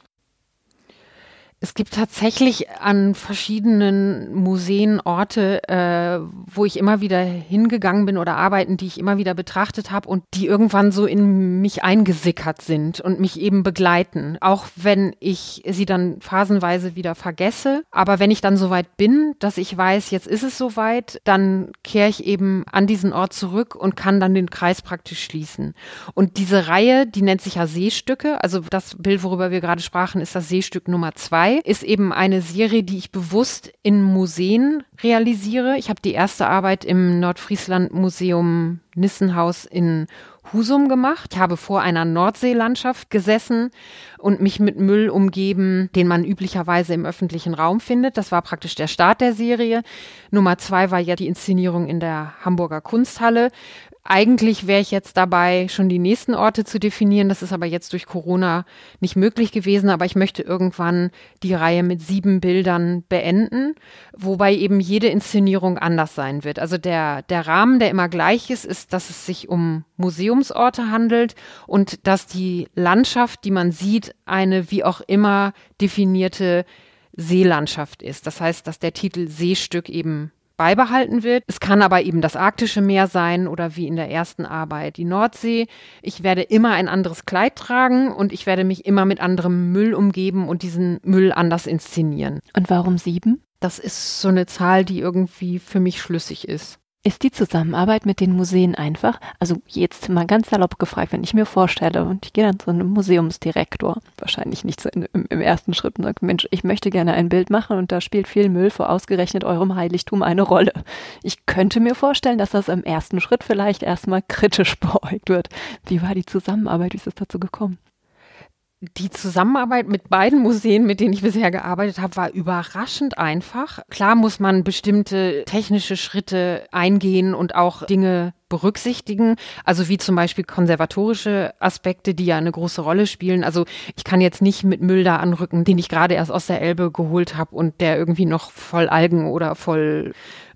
Es gibt tatsächlich an verschiedenen Museen Orte, äh, wo ich immer wieder hingegangen bin oder Arbeiten, die ich immer wieder betrachtet habe und die irgendwann so in mich eingesickert sind und mich eben begleiten. Auch wenn ich sie dann phasenweise wieder vergesse. Aber wenn ich dann soweit bin, dass ich weiß, jetzt ist es soweit, dann kehre ich eben an diesen Ort zurück und kann dann den Kreis praktisch schließen. Und diese Reihe, die nennt sich ja Seestücke. Also das Bild, worüber wir gerade sprachen, ist das Seestück Nummer zwei ist eben eine Serie, die ich bewusst in Museen realisiere. Ich habe die erste Arbeit im Nordfriesland Museum Nissenhaus in Husum gemacht. Ich habe vor einer Nordseelandschaft gesessen und mich mit Müll umgeben, den man üblicherweise im öffentlichen Raum findet. Das war praktisch der Start der Serie. Nummer zwei war ja die Inszenierung in der Hamburger Kunsthalle. Eigentlich wäre ich jetzt dabei, schon die nächsten Orte zu definieren. Das ist aber jetzt durch Corona nicht möglich gewesen. Aber ich möchte irgendwann die Reihe mit sieben Bildern beenden, wobei eben jede Inszenierung anders sein wird. Also der, der Rahmen, der immer gleich ist, ist, dass es sich um Museumsorte handelt und dass die Landschaft, die man sieht, eine wie auch immer definierte Seelandschaft ist. Das heißt, dass der Titel Seestück eben beibehalten wird. Es kann aber eben das arktische Meer sein oder wie in der ersten Arbeit die Nordsee. Ich werde immer ein anderes Kleid tragen und ich werde mich immer mit anderem Müll umgeben und diesen Müll anders inszenieren. Und warum sieben? Das ist so eine Zahl, die irgendwie für mich schlüssig ist. Ist die Zusammenarbeit mit den Museen einfach? Also jetzt mal ganz salopp gefragt, wenn ich mir vorstelle und ich gehe dann zu einem Museumsdirektor, wahrscheinlich nicht so in, im, im, ersten Schritt und sage, Mensch, ich möchte gerne ein Bild machen und da spielt viel Müll vor ausgerechnet eurem Heiligtum eine Rolle. Ich könnte mir vorstellen, dass das im ersten Schritt vielleicht erstmal kritisch beäugt wird. Wie war die Zusammenarbeit? Wie ist es dazu gekommen? Die Zusammenarbeit mit beiden Museen, mit denen ich bisher gearbeitet habe, war überraschend einfach. Klar muss man bestimmte technische Schritte eingehen und auch Dinge berücksichtigen, also wie zum Beispiel konservatorische Aspekte, die ja eine große Rolle spielen. Also ich kann jetzt nicht mit Müll da anrücken, den ich gerade erst aus der Elbe geholt habe und der irgendwie noch voll Algen oder voll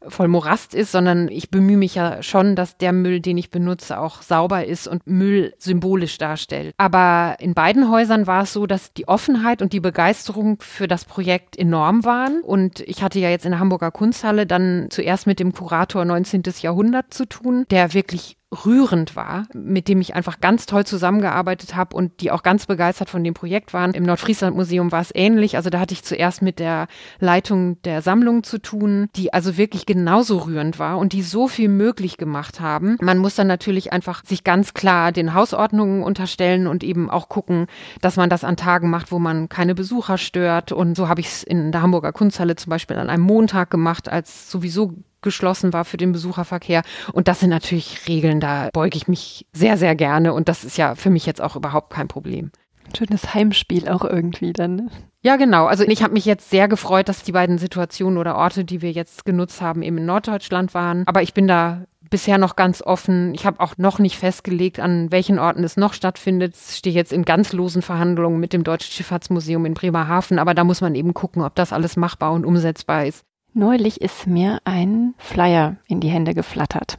voll Morast ist, sondern ich bemühe mich ja schon, dass der Müll, den ich benutze, auch sauber ist und Müll symbolisch darstellt. Aber in beiden Häusern war es so, dass die Offenheit und die Begeisterung für das Projekt enorm waren. Und ich hatte ja jetzt in der Hamburger Kunsthalle dann zuerst mit dem Kurator 19. Jahrhundert zu tun, der wirklich rührend war, mit dem ich einfach ganz toll zusammengearbeitet habe und die auch ganz begeistert von dem Projekt waren. Im Nordfriesland Museum war es ähnlich. Also da hatte ich zuerst mit der Leitung der Sammlung zu tun, die also wirklich genauso rührend war und die so viel möglich gemacht haben. Man muss dann natürlich einfach sich ganz klar den Hausordnungen unterstellen und eben auch gucken, dass man das an Tagen macht, wo man keine Besucher stört. Und so habe ich es in der Hamburger Kunsthalle zum Beispiel an einem Montag gemacht, als sowieso geschlossen war für den Besucherverkehr. Und das sind natürlich Regeln, da beuge ich mich sehr, sehr gerne. Und das ist ja für mich jetzt auch überhaupt kein Problem. schönes Heimspiel auch irgendwie dann. Ne? Ja, genau. Also ich habe mich jetzt sehr gefreut, dass die beiden Situationen oder Orte, die wir jetzt genutzt haben, eben in Norddeutschland waren. Aber ich bin da bisher noch ganz offen. Ich habe auch noch nicht festgelegt, an welchen Orten es noch stattfindet. Ich stehe jetzt in ganz losen Verhandlungen mit dem Deutschen Schifffahrtsmuseum in Bremerhaven, aber da muss man eben gucken, ob das alles machbar und umsetzbar ist. Neulich ist mir ein Flyer in die Hände geflattert.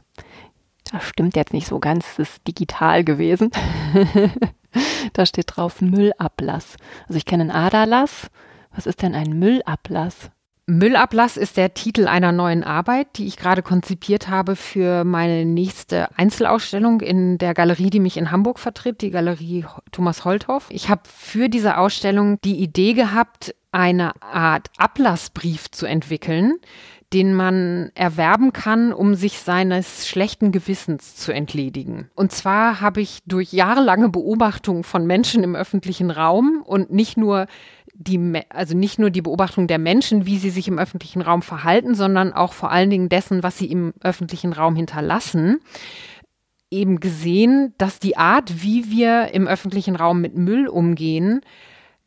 Das stimmt jetzt nicht so ganz, es ist digital gewesen. da steht drauf Müllablass. Also ich kenne einen Aderlass. Was ist denn ein Müllablass? Müllablass ist der Titel einer neuen Arbeit, die ich gerade konzipiert habe für meine nächste Einzelausstellung in der Galerie, die mich in Hamburg vertritt, die Galerie Thomas Holthoff. Ich habe für diese Ausstellung die Idee gehabt, eine Art Ablassbrief zu entwickeln, den man erwerben kann, um sich seines schlechten Gewissens zu entledigen. Und zwar habe ich durch jahrelange Beobachtung von Menschen im öffentlichen Raum und nicht nur die, also nicht nur die Beobachtung der Menschen, wie sie sich im öffentlichen Raum verhalten, sondern auch vor allen Dingen dessen, was sie im öffentlichen Raum hinterlassen, eben gesehen, dass die Art, wie wir im öffentlichen Raum mit Müll umgehen,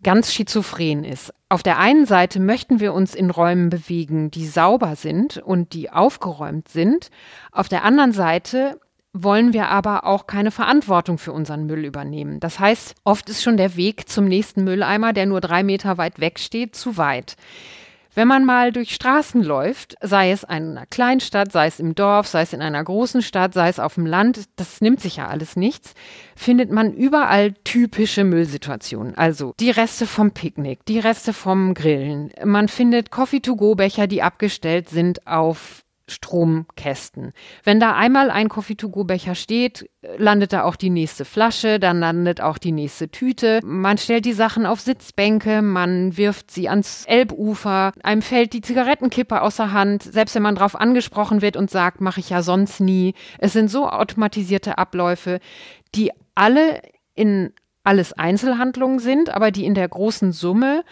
ganz schizophren ist. Auf der einen Seite möchten wir uns in Räumen bewegen, die sauber sind und die aufgeräumt sind. Auf der anderen Seite wollen wir aber auch keine Verantwortung für unseren Müll übernehmen. Das heißt, oft ist schon der Weg zum nächsten Mülleimer, der nur drei Meter weit weg steht, zu weit. wenn man mal durch Straßen läuft, sei es in einer Kleinstadt, sei es im Dorf, sei es in einer großen Stadt, sei es auf dem Land, das nimmt sich ja alles nichts, findet man überall typische Müllsituationen. Also die Reste vom Picknick, die Reste vom Grillen. Man findet Coffee-to-go-Becher, die abgestellt sind auf Stromkästen. Wenn da einmal ein Coffee-to-go-Becher steht, landet da auch die nächste Flasche, dann landet auch die nächste Tüte. Man stellt die Sachen auf Sitzbänke, man wirft sie ans Elbufer, einem fällt die Zigarettenkippe aus der Hand, selbst wenn man darauf angesprochen wird und sagt, mache ich ja sonst nie. Es sind so automatisierte Abläufe, die alle in alles Einzelhandlungen sind, aber die in der großen Summe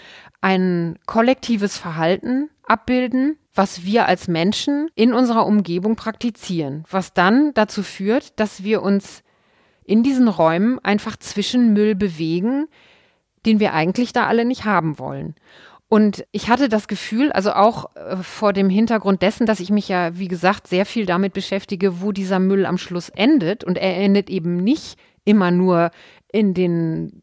ein kollektives Verhalten abbilden, was wir als Menschen in unserer Umgebung praktizieren, was dann dazu führt, dass wir uns in diesen Räumen einfach zwischen Müll bewegen, den wir eigentlich da alle nicht haben wollen. Und ich hatte das Gefühl, also auch äh, vor dem Hintergrund dessen, dass ich mich ja, wie gesagt, sehr viel damit beschäftige, wo dieser Müll am Schluss endet. Und er endet eben nicht immer nur in den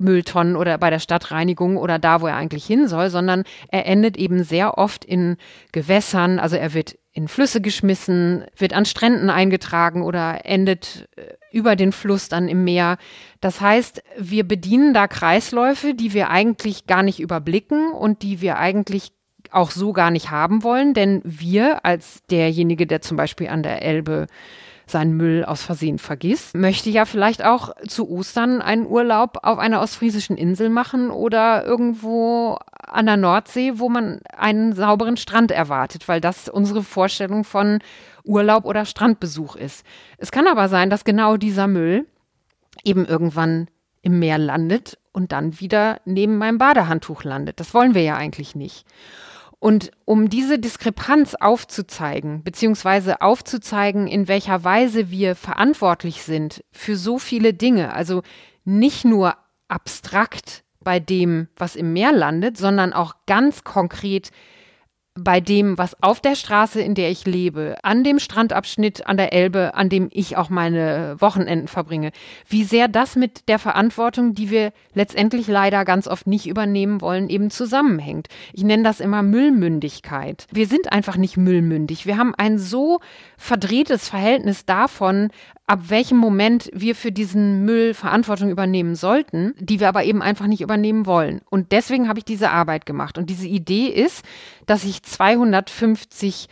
Mülltonnen oder bei der Stadtreinigung oder da, wo er eigentlich hin soll, sondern er endet eben sehr oft in Gewässern. Also er wird in Flüsse geschmissen, wird an Stränden eingetragen oder endet äh, über den Fluss dann im Meer. Das heißt, wir bedienen da Kreisläufe, die wir eigentlich gar nicht überblicken und die wir eigentlich auch so gar nicht haben wollen, denn wir als derjenige, der zum Beispiel an der Elbe seinen Müll aus Versehen vergisst, möchte ja vielleicht auch zu Ostern einen Urlaub auf einer ostfriesischen Insel machen oder irgendwo an der Nordsee, wo man einen sauberen Strand erwartet, weil das unsere Vorstellung von Urlaub oder Strandbesuch ist. Es kann aber sein, dass genau dieser Müll eben irgendwann im Meer landet und dann wieder neben meinem Badehandtuch landet. Das wollen wir ja eigentlich nicht. Und um diese Diskrepanz aufzuzeigen, beziehungsweise aufzuzeigen, in welcher Weise wir verantwortlich sind für so viele Dinge, also nicht nur abstrakt bei dem, was im Meer landet, sondern auch ganz konkret bei dem, was auf der Straße, in der ich lebe, an dem Strandabschnitt an der Elbe, an dem ich auch meine Wochenenden verbringe, wie sehr das mit der Verantwortung, die wir letztendlich leider ganz oft nicht übernehmen wollen, eben zusammenhängt. Ich nenne das immer Müllmündigkeit. Wir sind einfach nicht müllmündig. Wir haben ein so verdrehtes Verhältnis davon, ab welchem Moment wir für diesen Müll Verantwortung übernehmen sollten, die wir aber eben einfach nicht übernehmen wollen. Und deswegen habe ich diese Arbeit gemacht. Und diese Idee ist, dass ich 250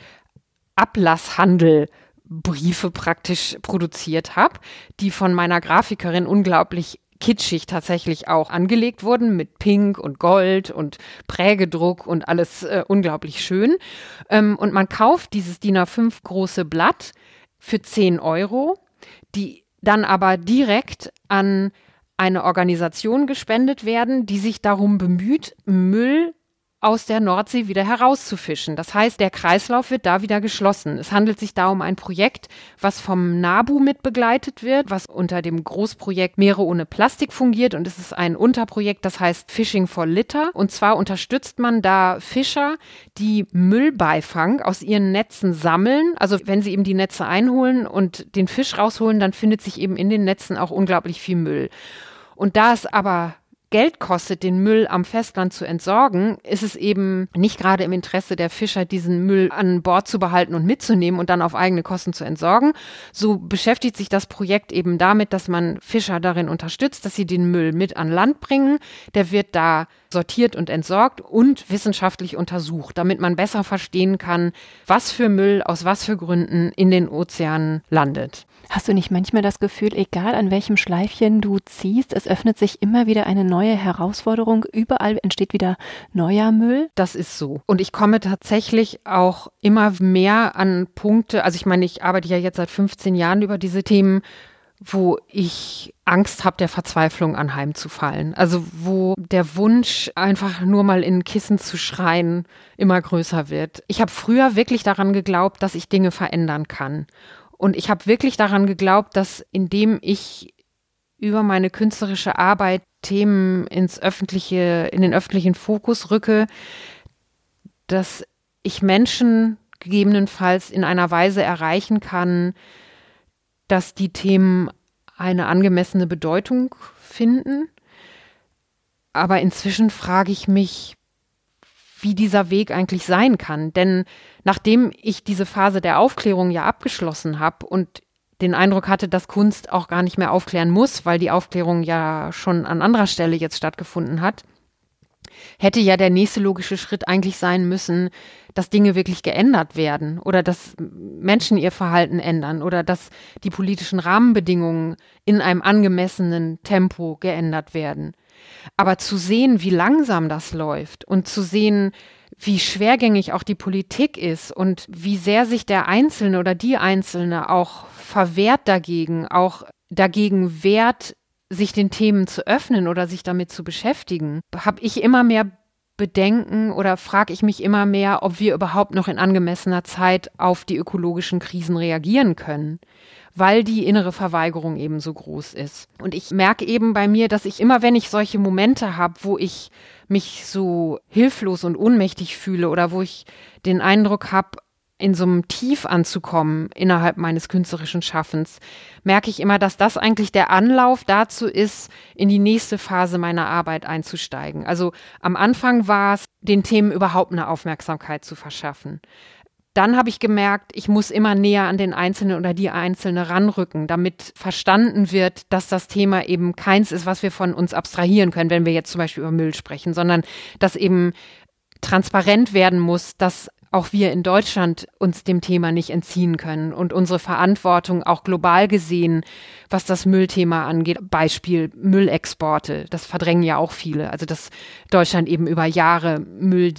Ablasshandelbriefe praktisch produziert habe, die von meiner Grafikerin unglaublich kitschig tatsächlich auch angelegt wurden mit Pink und Gold und Prägedruck und alles äh, unglaublich schön. Ähm, und man kauft dieses DIN A5 große Blatt für 10 Euro die dann aber direkt an eine Organisation gespendet werden, die sich darum bemüht, Müll aus der Nordsee wieder herauszufischen. Das heißt, der Kreislauf wird da wieder geschlossen. Es handelt sich da um ein Projekt, was vom NABU mitbegleitet wird, was unter dem Großprojekt Meere ohne Plastik fungiert und es ist ein Unterprojekt, das heißt Fishing for Litter. Und zwar unterstützt man da Fischer, die Müllbeifang aus ihren Netzen sammeln. Also wenn sie eben die Netze einholen und den Fisch rausholen, dann findet sich eben in den Netzen auch unglaublich viel Müll. Und da es aber Geld kostet, den Müll am Festland zu entsorgen, ist es eben nicht gerade im Interesse der Fischer, diesen Müll an Bord zu behalten und mitzunehmen und dann auf eigene Kosten zu entsorgen. So beschäftigt sich das Projekt eben damit, dass man Fischer darin unterstützt, dass sie den Müll mit an Land bringen. Der wird da sortiert und entsorgt und wissenschaftlich untersucht, damit man besser verstehen kann, was für Müll aus was für Gründen in den Ozeanen landet. Hast du nicht manchmal das Gefühl, egal an welchem Schleifchen du ziehst, es öffnet sich immer wieder eine neue Herausforderung, überall entsteht wieder neuer Müll? Das ist so. Und ich komme tatsächlich auch immer mehr an Punkte, also ich meine, ich arbeite ja jetzt seit 15 Jahren über diese Themen, wo ich Angst habe, der Verzweiflung anheimzufallen. Also wo der Wunsch, einfach nur mal in Kissen zu schreien, immer größer wird. Ich habe früher wirklich daran geglaubt, dass ich Dinge verändern kann. Und ich habe wirklich daran geglaubt, dass indem ich über meine künstlerische Arbeit Themen ins öffentliche, in den öffentlichen Fokus rücke, dass ich Menschen gegebenenfalls in einer Weise erreichen kann, dass die Themen eine angemessene Bedeutung finden. Aber inzwischen frage ich mich, wie dieser Weg eigentlich sein kann. Denn nachdem ich diese Phase der Aufklärung ja abgeschlossen habe und den Eindruck hatte, dass Kunst auch gar nicht mehr aufklären muss, weil die Aufklärung ja schon an anderer Stelle jetzt stattgefunden hat, hätte ja der nächste logische Schritt eigentlich sein müssen, dass Dinge wirklich geändert werden oder dass Menschen ihr Verhalten ändern oder dass die politischen Rahmenbedingungen in einem angemessenen Tempo geändert werden. Aber zu sehen, wie langsam das läuft und zu sehen, wie schwergängig auch die Politik ist und wie sehr sich der Einzelne oder die Einzelne auch verwehrt dagegen, auch dagegen wehrt, sich den Themen zu öffnen oder sich damit zu beschäftigen, habe ich immer mehr Bedenken oder frage ich mich immer mehr, ob wir überhaupt noch in angemessener Zeit auf die ökologischen Krisen reagieren können, weil die innere Verweigerung eben so groß ist. Und ich merke eben bei mir, dass ich immer, wenn ich solche Momente habe, wo ich mich so hilflos und ohnmächtig fühle oder wo ich den Eindruck habe, in so einem Tief anzukommen innerhalb meines künstlerischen Schaffens, merke ich immer, dass das eigentlich der Anlauf dazu ist, in die nächste Phase meiner Arbeit einzusteigen. Also am Anfang war es, den Themen überhaupt eine Aufmerksamkeit zu verschaffen. Dann habe ich gemerkt, ich muss immer näher an den Einzelnen oder die Einzelne ranrücken, damit verstanden wird, dass das Thema eben keins ist, was wir von uns abstrahieren können, wenn wir jetzt zum Beispiel über Müll sprechen, sondern dass eben transparent werden muss, dass auch wir in Deutschland uns dem Thema nicht entziehen können und unsere Verantwortung auch global gesehen, was das Müllthema angeht. Beispiel Müllexporte, das verdrängen ja auch viele. Also dass Deutschland eben über Jahre Müll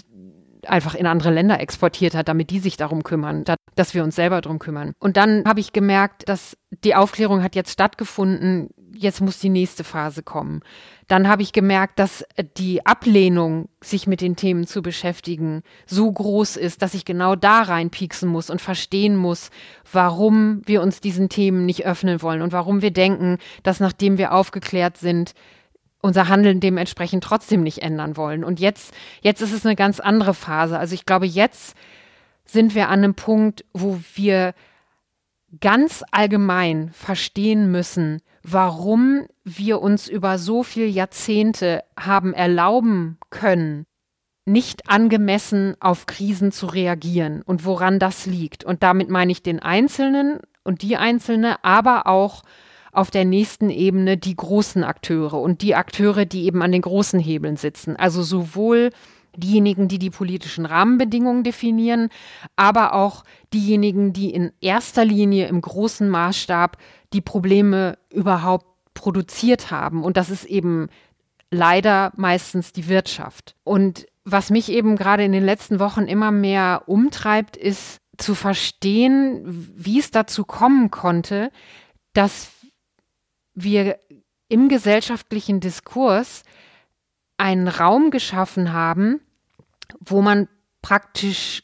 einfach in andere Länder exportiert hat, damit die sich darum kümmern, dass wir uns selber darum kümmern. Und dann habe ich gemerkt, dass die Aufklärung hat jetzt stattgefunden, jetzt muss die nächste Phase kommen. Dann habe ich gemerkt, dass die Ablehnung, sich mit den Themen zu beschäftigen, so groß ist, dass ich genau da reinpieksen muss und verstehen muss, warum wir uns diesen Themen nicht öffnen wollen und warum wir denken, dass nachdem wir aufgeklärt sind, unser Handeln dementsprechend trotzdem nicht ändern wollen. Und jetzt, jetzt ist es eine ganz andere Phase. Also ich glaube, jetzt sind wir an einem Punkt, wo wir ganz allgemein verstehen müssen, warum wir uns über so viele Jahrzehnte haben erlauben können, nicht angemessen auf Krisen zu reagieren und woran das liegt. Und damit meine ich den Einzelnen und die Einzelne, aber auch auf der nächsten Ebene die großen Akteure und die Akteure, die eben an den großen Hebeln sitzen. Also sowohl diejenigen, die die politischen Rahmenbedingungen definieren, aber auch diejenigen, die in erster Linie im großen Maßstab die Probleme überhaupt produziert haben. Und das ist eben leider meistens die Wirtschaft. Und was mich eben gerade in den letzten Wochen immer mehr umtreibt, ist zu verstehen, wie es dazu kommen konnte, dass wir im gesellschaftlichen Diskurs einen Raum geschaffen haben, wo man praktisch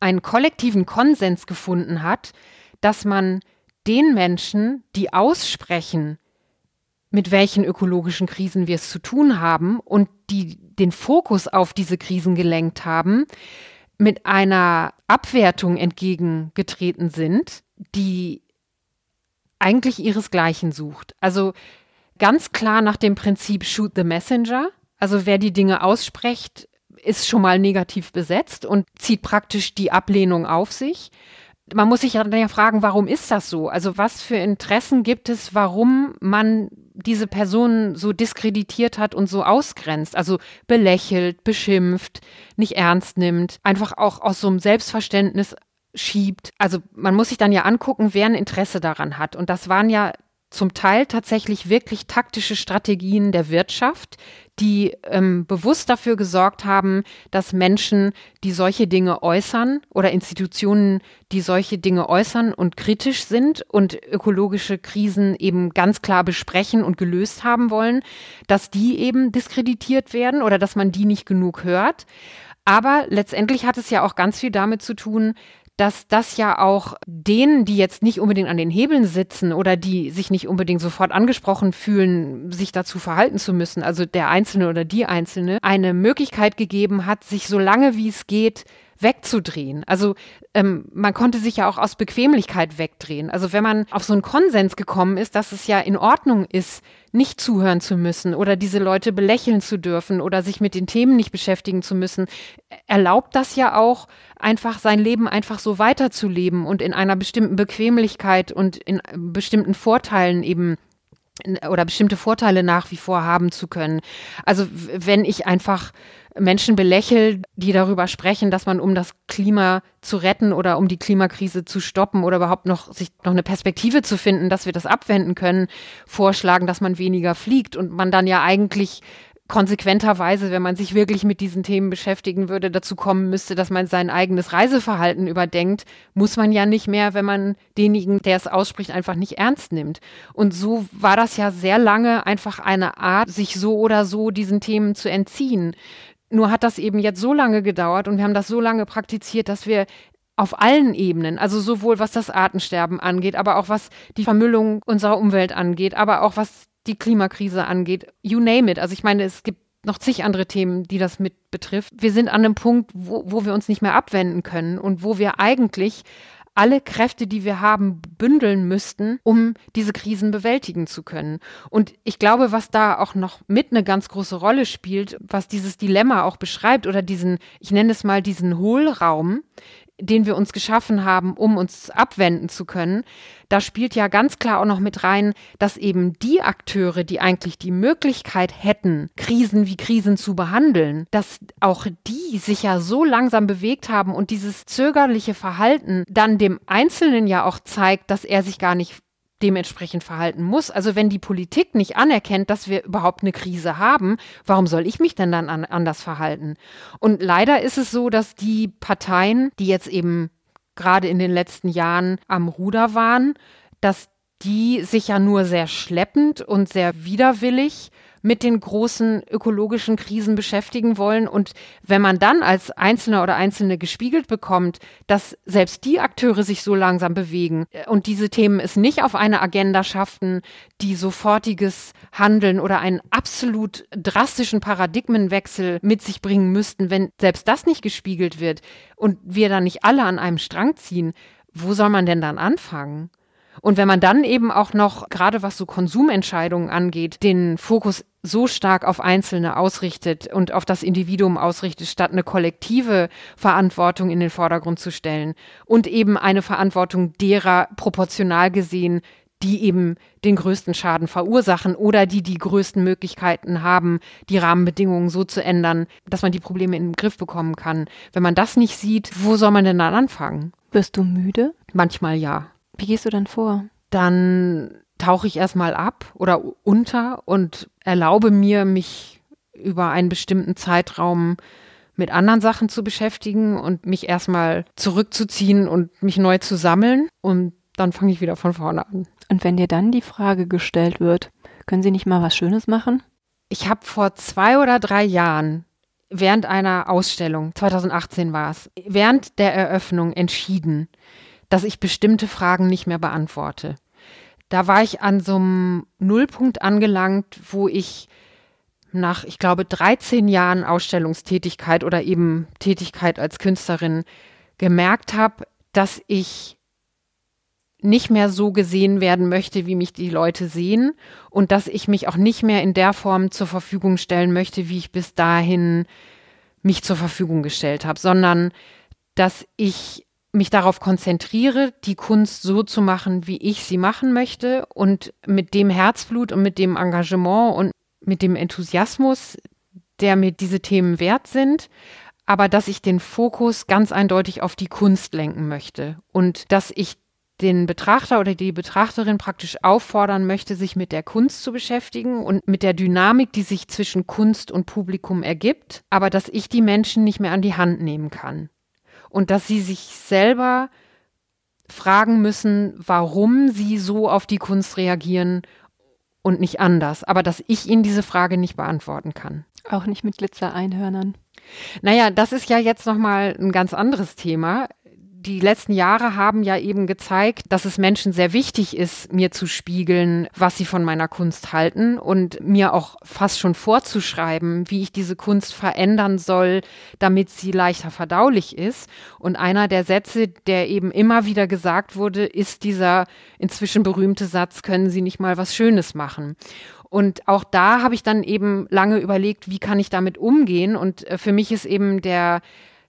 einen kollektiven Konsens gefunden hat, dass man den Menschen, die aussprechen, mit welchen ökologischen Krisen wir es zu tun haben und die den Fokus auf diese Krisen gelenkt haben, mit einer Abwertung entgegengetreten sind, die eigentlich ihresgleichen sucht. Also ganz klar nach dem Prinzip Shoot the Messenger. Also wer die Dinge ausspricht, ist schon mal negativ besetzt und zieht praktisch die Ablehnung auf sich. Man muss sich dann ja fragen, warum ist das so? Also was für Interessen gibt es, warum man diese Personen so diskreditiert hat und so ausgrenzt, also belächelt, beschimpft, nicht ernst nimmt, einfach auch aus so einem Selbstverständnis schiebt. Also man muss sich dann ja angucken, wer ein Interesse daran hat. Und das waren ja zum Teil tatsächlich wirklich taktische Strategien der Wirtschaft, die ähm, bewusst dafür gesorgt haben, dass Menschen, die solche Dinge äußern oder Institutionen, die solche Dinge äußern und kritisch sind und ökologische Krisen eben ganz klar besprechen und gelöst haben wollen, dass die eben diskreditiert werden oder dass man die nicht genug hört. Aber letztendlich hat es ja auch ganz viel damit zu tun, dass das ja auch denen, die jetzt nicht unbedingt an den Hebeln sitzen oder die sich nicht unbedingt sofort angesprochen fühlen, sich dazu verhalten zu müssen, also der Einzelne oder die Einzelne, eine Möglichkeit gegeben hat, sich so lange wie es geht wegzudrehen. Also ähm, man konnte sich ja auch aus Bequemlichkeit wegdrehen. Also wenn man auf so einen Konsens gekommen ist, dass es ja in Ordnung ist, nicht zuhören zu müssen oder diese Leute belächeln zu dürfen oder sich mit den Themen nicht beschäftigen zu müssen, erlaubt das ja auch, einfach sein Leben einfach so weiterzuleben und in einer bestimmten Bequemlichkeit und in bestimmten Vorteilen eben oder bestimmte Vorteile nach wie vor haben zu können. Also wenn ich einfach Menschen belächelt, die darüber sprechen, dass man, um das Klima zu retten oder um die Klimakrise zu stoppen oder überhaupt noch sich noch eine Perspektive zu finden, dass wir das abwenden können, vorschlagen, dass man weniger fliegt und man dann ja eigentlich konsequenterweise, wenn man sich wirklich mit diesen Themen beschäftigen würde, dazu kommen müsste, dass man sein eigenes Reiseverhalten überdenkt, muss man ja nicht mehr, wenn man denjenigen, der es ausspricht, einfach nicht ernst nimmt. Und so war das ja sehr lange einfach eine Art, sich so oder so diesen Themen zu entziehen. Nur hat das eben jetzt so lange gedauert und wir haben das so lange praktiziert, dass wir auf allen Ebenen, also sowohl was das Artensterben angeht, aber auch was die Vermüllung unserer Umwelt angeht, aber auch was die Klimakrise angeht, you name it. Also ich meine, es gibt noch zig andere Themen, die das mit betrifft. Wir sind an einem Punkt, wo, wo wir uns nicht mehr abwenden können und wo wir eigentlich alle Kräfte, die wir haben, bündeln müssten, um diese Krisen bewältigen zu können. Und ich glaube, was da auch noch mit eine ganz große Rolle spielt, was dieses Dilemma auch beschreibt oder diesen, ich nenne es mal diesen Hohlraum, den wir uns geschaffen haben, um uns abwenden zu können, da spielt ja ganz klar auch noch mit rein, dass eben die Akteure, die eigentlich die Möglichkeit hätten, Krisen wie Krisen zu behandeln, dass auch die sich ja so langsam bewegt haben und dieses zögerliche Verhalten dann dem Einzelnen ja auch zeigt, dass er sich gar nicht dementsprechend verhalten muss. Also wenn die Politik nicht anerkennt, dass wir überhaupt eine Krise haben, warum soll ich mich denn dann an, anders verhalten? Und leider ist es so, dass die Parteien, die jetzt eben gerade in den letzten Jahren am Ruder waren, dass die sich ja nur sehr schleppend und sehr widerwillig mit den großen ökologischen Krisen beschäftigen wollen. Und wenn man dann als Einzelner oder Einzelne gespiegelt bekommt, dass selbst die Akteure sich so langsam bewegen und diese Themen es nicht auf eine Agenda schafften, die sofortiges Handeln oder einen absolut drastischen Paradigmenwechsel mit sich bringen müssten, wenn selbst das nicht gespiegelt wird und wir dann nicht alle an einem Strang ziehen, wo soll man denn dann anfangen? Und wenn man dann eben auch noch, gerade was so Konsumentscheidungen angeht, den Fokus so stark auf Einzelne ausrichtet und auf das Individuum ausrichtet, statt eine kollektive Verantwortung in den Vordergrund zu stellen und eben eine Verantwortung derer proportional gesehen, die eben den größten Schaden verursachen oder die die größten Möglichkeiten haben, die Rahmenbedingungen so zu ändern, dass man die Probleme in den Griff bekommen kann. Wenn man das nicht sieht, wo soll man denn dann anfangen? Wirst du müde? Manchmal ja. Wie gehst du dann vor? Dann tauche ich erstmal ab oder unter und erlaube mir, mich über einen bestimmten Zeitraum mit anderen Sachen zu beschäftigen und mich erstmal zurückzuziehen und mich neu zu sammeln. Und dann fange ich wieder von vorne an. Und wenn dir dann die Frage gestellt wird, können Sie nicht mal was Schönes machen? Ich habe vor zwei oder drei Jahren während einer Ausstellung, 2018 war es, während der Eröffnung entschieden, dass ich bestimmte Fragen nicht mehr beantworte. Da war ich an so einem Nullpunkt angelangt, wo ich nach, ich glaube, 13 Jahren Ausstellungstätigkeit oder eben Tätigkeit als Künstlerin gemerkt habe, dass ich nicht mehr so gesehen werden möchte, wie mich die Leute sehen und dass ich mich auch nicht mehr in der Form zur Verfügung stellen möchte, wie ich bis dahin mich zur Verfügung gestellt habe, sondern dass ich mich darauf konzentriere, die Kunst so zu machen, wie ich sie machen möchte und mit dem Herzblut und mit dem Engagement und mit dem Enthusiasmus, der mir diese Themen wert sind, aber dass ich den Fokus ganz eindeutig auf die Kunst lenken möchte und dass ich den Betrachter oder die Betrachterin praktisch auffordern möchte, sich mit der Kunst zu beschäftigen und mit der Dynamik, die sich zwischen Kunst und Publikum ergibt, aber dass ich die Menschen nicht mehr an die Hand nehmen kann und dass sie sich selber fragen müssen, warum sie so auf die Kunst reagieren und nicht anders. Aber dass ich ihnen diese Frage nicht beantworten kann. Auch nicht mit Glitzereinhörnern. Naja, das ist ja jetzt nochmal ein ganz anderes Thema. Die letzten Jahre haben ja eben gezeigt, dass es Menschen sehr wichtig ist, mir zu spiegeln, was sie von meiner Kunst halten und mir auch fast schon vorzuschreiben, wie ich diese Kunst verändern soll, damit sie leichter verdaulich ist. Und einer der Sätze, der eben immer wieder gesagt wurde, ist dieser inzwischen berühmte Satz, können Sie nicht mal was Schönes machen? Und auch da habe ich dann eben lange überlegt, wie kann ich damit umgehen? Und äh, für mich ist eben der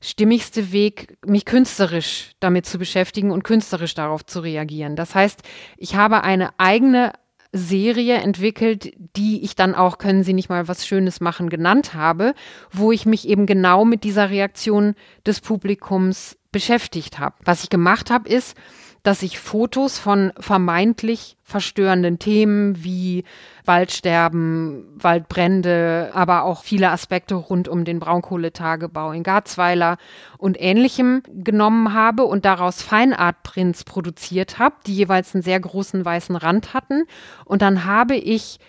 stimmigste Weg, mich künstlerisch damit zu beschäftigen und künstlerisch darauf zu reagieren. Das heißt, ich habe eine eigene Serie entwickelt, die ich dann auch, können Sie nicht mal was Schönes machen, genannt habe, wo ich mich eben genau mit dieser Reaktion des Publikums beschäftigt habe. Was ich gemacht habe, ist, dass ich Fotos von vermeintlich verstörenden Themen wie Waldsterben, Waldbrände, aber auch viele Aspekte rund um den Braunkohletagebau in Garzweiler und ähnlichem genommen habe und daraus Feinartprints produziert habe, die jeweils einen sehr großen weißen Rand hatten. Und dann habe ich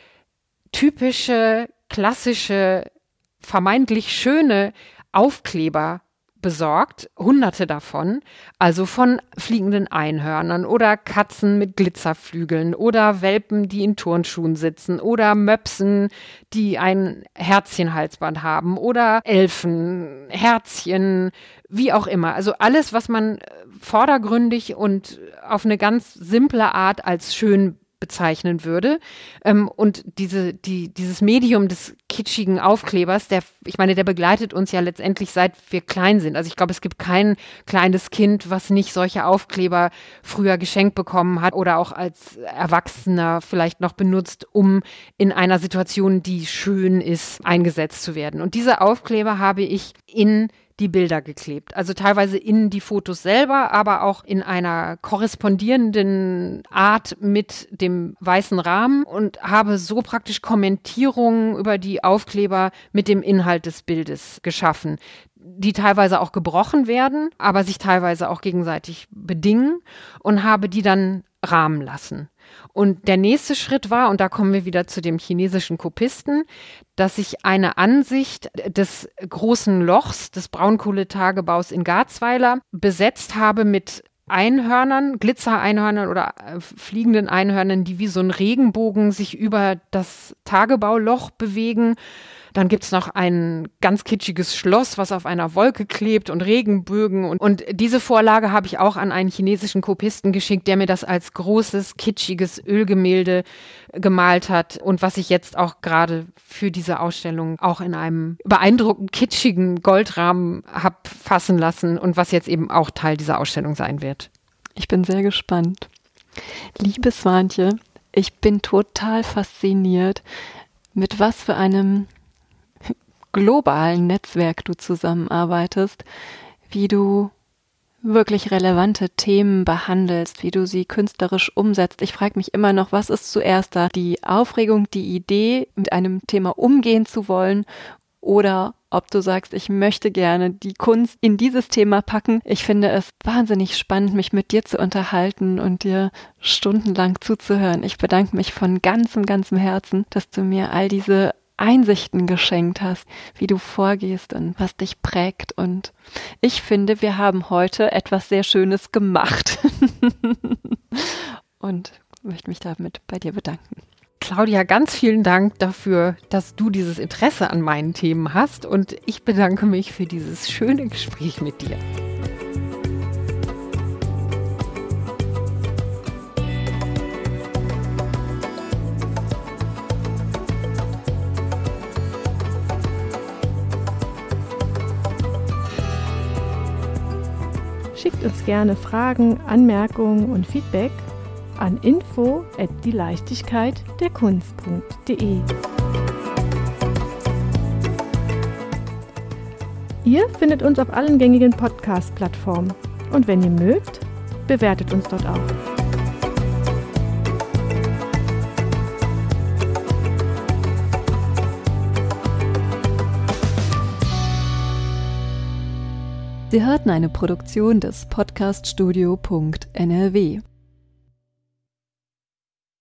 typische, klassische, vermeintlich schöne Aufkleber besorgt, hunderte davon, also von fliegenden Einhörnern oder Katzen mit Glitzerflügeln oder Welpen, die in Turnschuhen sitzen oder Möpsen, die ein Herzchenhalsband haben oder Elfen, Herzchen, wie auch immer. Also alles, was man vordergründig und auf eine ganz simple Art als schön bezeichnen würde. Ähm, und diese, die, dieses Medium des kitschigen Aufklebers, der, ich meine, der begleitet uns ja letztendlich seit wir klein sind. Also ich glaube, es gibt kein kleines Kind, was nicht solche Aufkleber früher geschenkt bekommen hat oder auch als Erwachsener vielleicht noch benutzt, um in einer Situation, die schön ist, eingesetzt zu werden. Und diese Aufkleber habe ich in die Bilder geklebt. Also teilweise in die Fotos selber, aber auch in einer korrespondierenden Art mit dem weißen Rahmen und habe so praktisch Kommentierungen über die Aufkleber mit dem Inhalt des Bildes geschaffen die teilweise auch gebrochen werden, aber sich teilweise auch gegenseitig bedingen und habe die dann rahmen lassen. Und der nächste Schritt war, und da kommen wir wieder zu dem chinesischen Kopisten, dass ich eine Ansicht des großen Lochs des Braunkohletagebaus in Garzweiler besetzt habe mit Einhörnern, Glitzereinhörnern oder äh, fliegenden Einhörnern, die wie so ein Regenbogen sich über das Tagebauloch bewegen dann gibt es noch ein ganz kitschiges Schloss, was auf einer Wolke klebt und Regenbögen. Und, und diese Vorlage habe ich auch an einen chinesischen Kopisten geschickt, der mir das als großes, kitschiges Ölgemälde gemalt hat und was ich jetzt auch gerade für diese Ausstellung auch in einem beeindruckend kitschigen Goldrahmen habe fassen lassen und was jetzt eben auch Teil dieser Ausstellung sein wird. Ich bin sehr gespannt. Liebes Swantje, ich bin total fasziniert, mit was für einem globalen Netzwerk du zusammenarbeitest, wie du wirklich relevante Themen behandelst, wie du sie künstlerisch umsetzt. Ich frage mich immer noch, was ist zuerst da? Die Aufregung, die Idee, mit einem Thema umgehen zu wollen oder ob du sagst, ich möchte gerne die Kunst in dieses Thema packen. Ich finde es wahnsinnig spannend, mich mit dir zu unterhalten und dir stundenlang zuzuhören. Ich bedanke mich von ganzem, ganzem Herzen, dass du mir all diese Einsichten geschenkt hast, wie du vorgehst und was dich prägt. Und ich finde, wir haben heute etwas sehr Schönes gemacht. und möchte mich damit bei dir bedanken. Claudia, ganz vielen Dank dafür, dass du dieses Interesse an meinen Themen hast und ich bedanke mich für dieses schöne Gespräch mit dir. Schickt uns gerne Fragen, Anmerkungen und Feedback an info at die Leichtigkeit der Kunst.de. Ihr findet uns auf allen gängigen Podcast-Plattformen und wenn ihr mögt, bewertet uns dort auch. Sie hörten eine Produktion des Podcaststudio.nrw.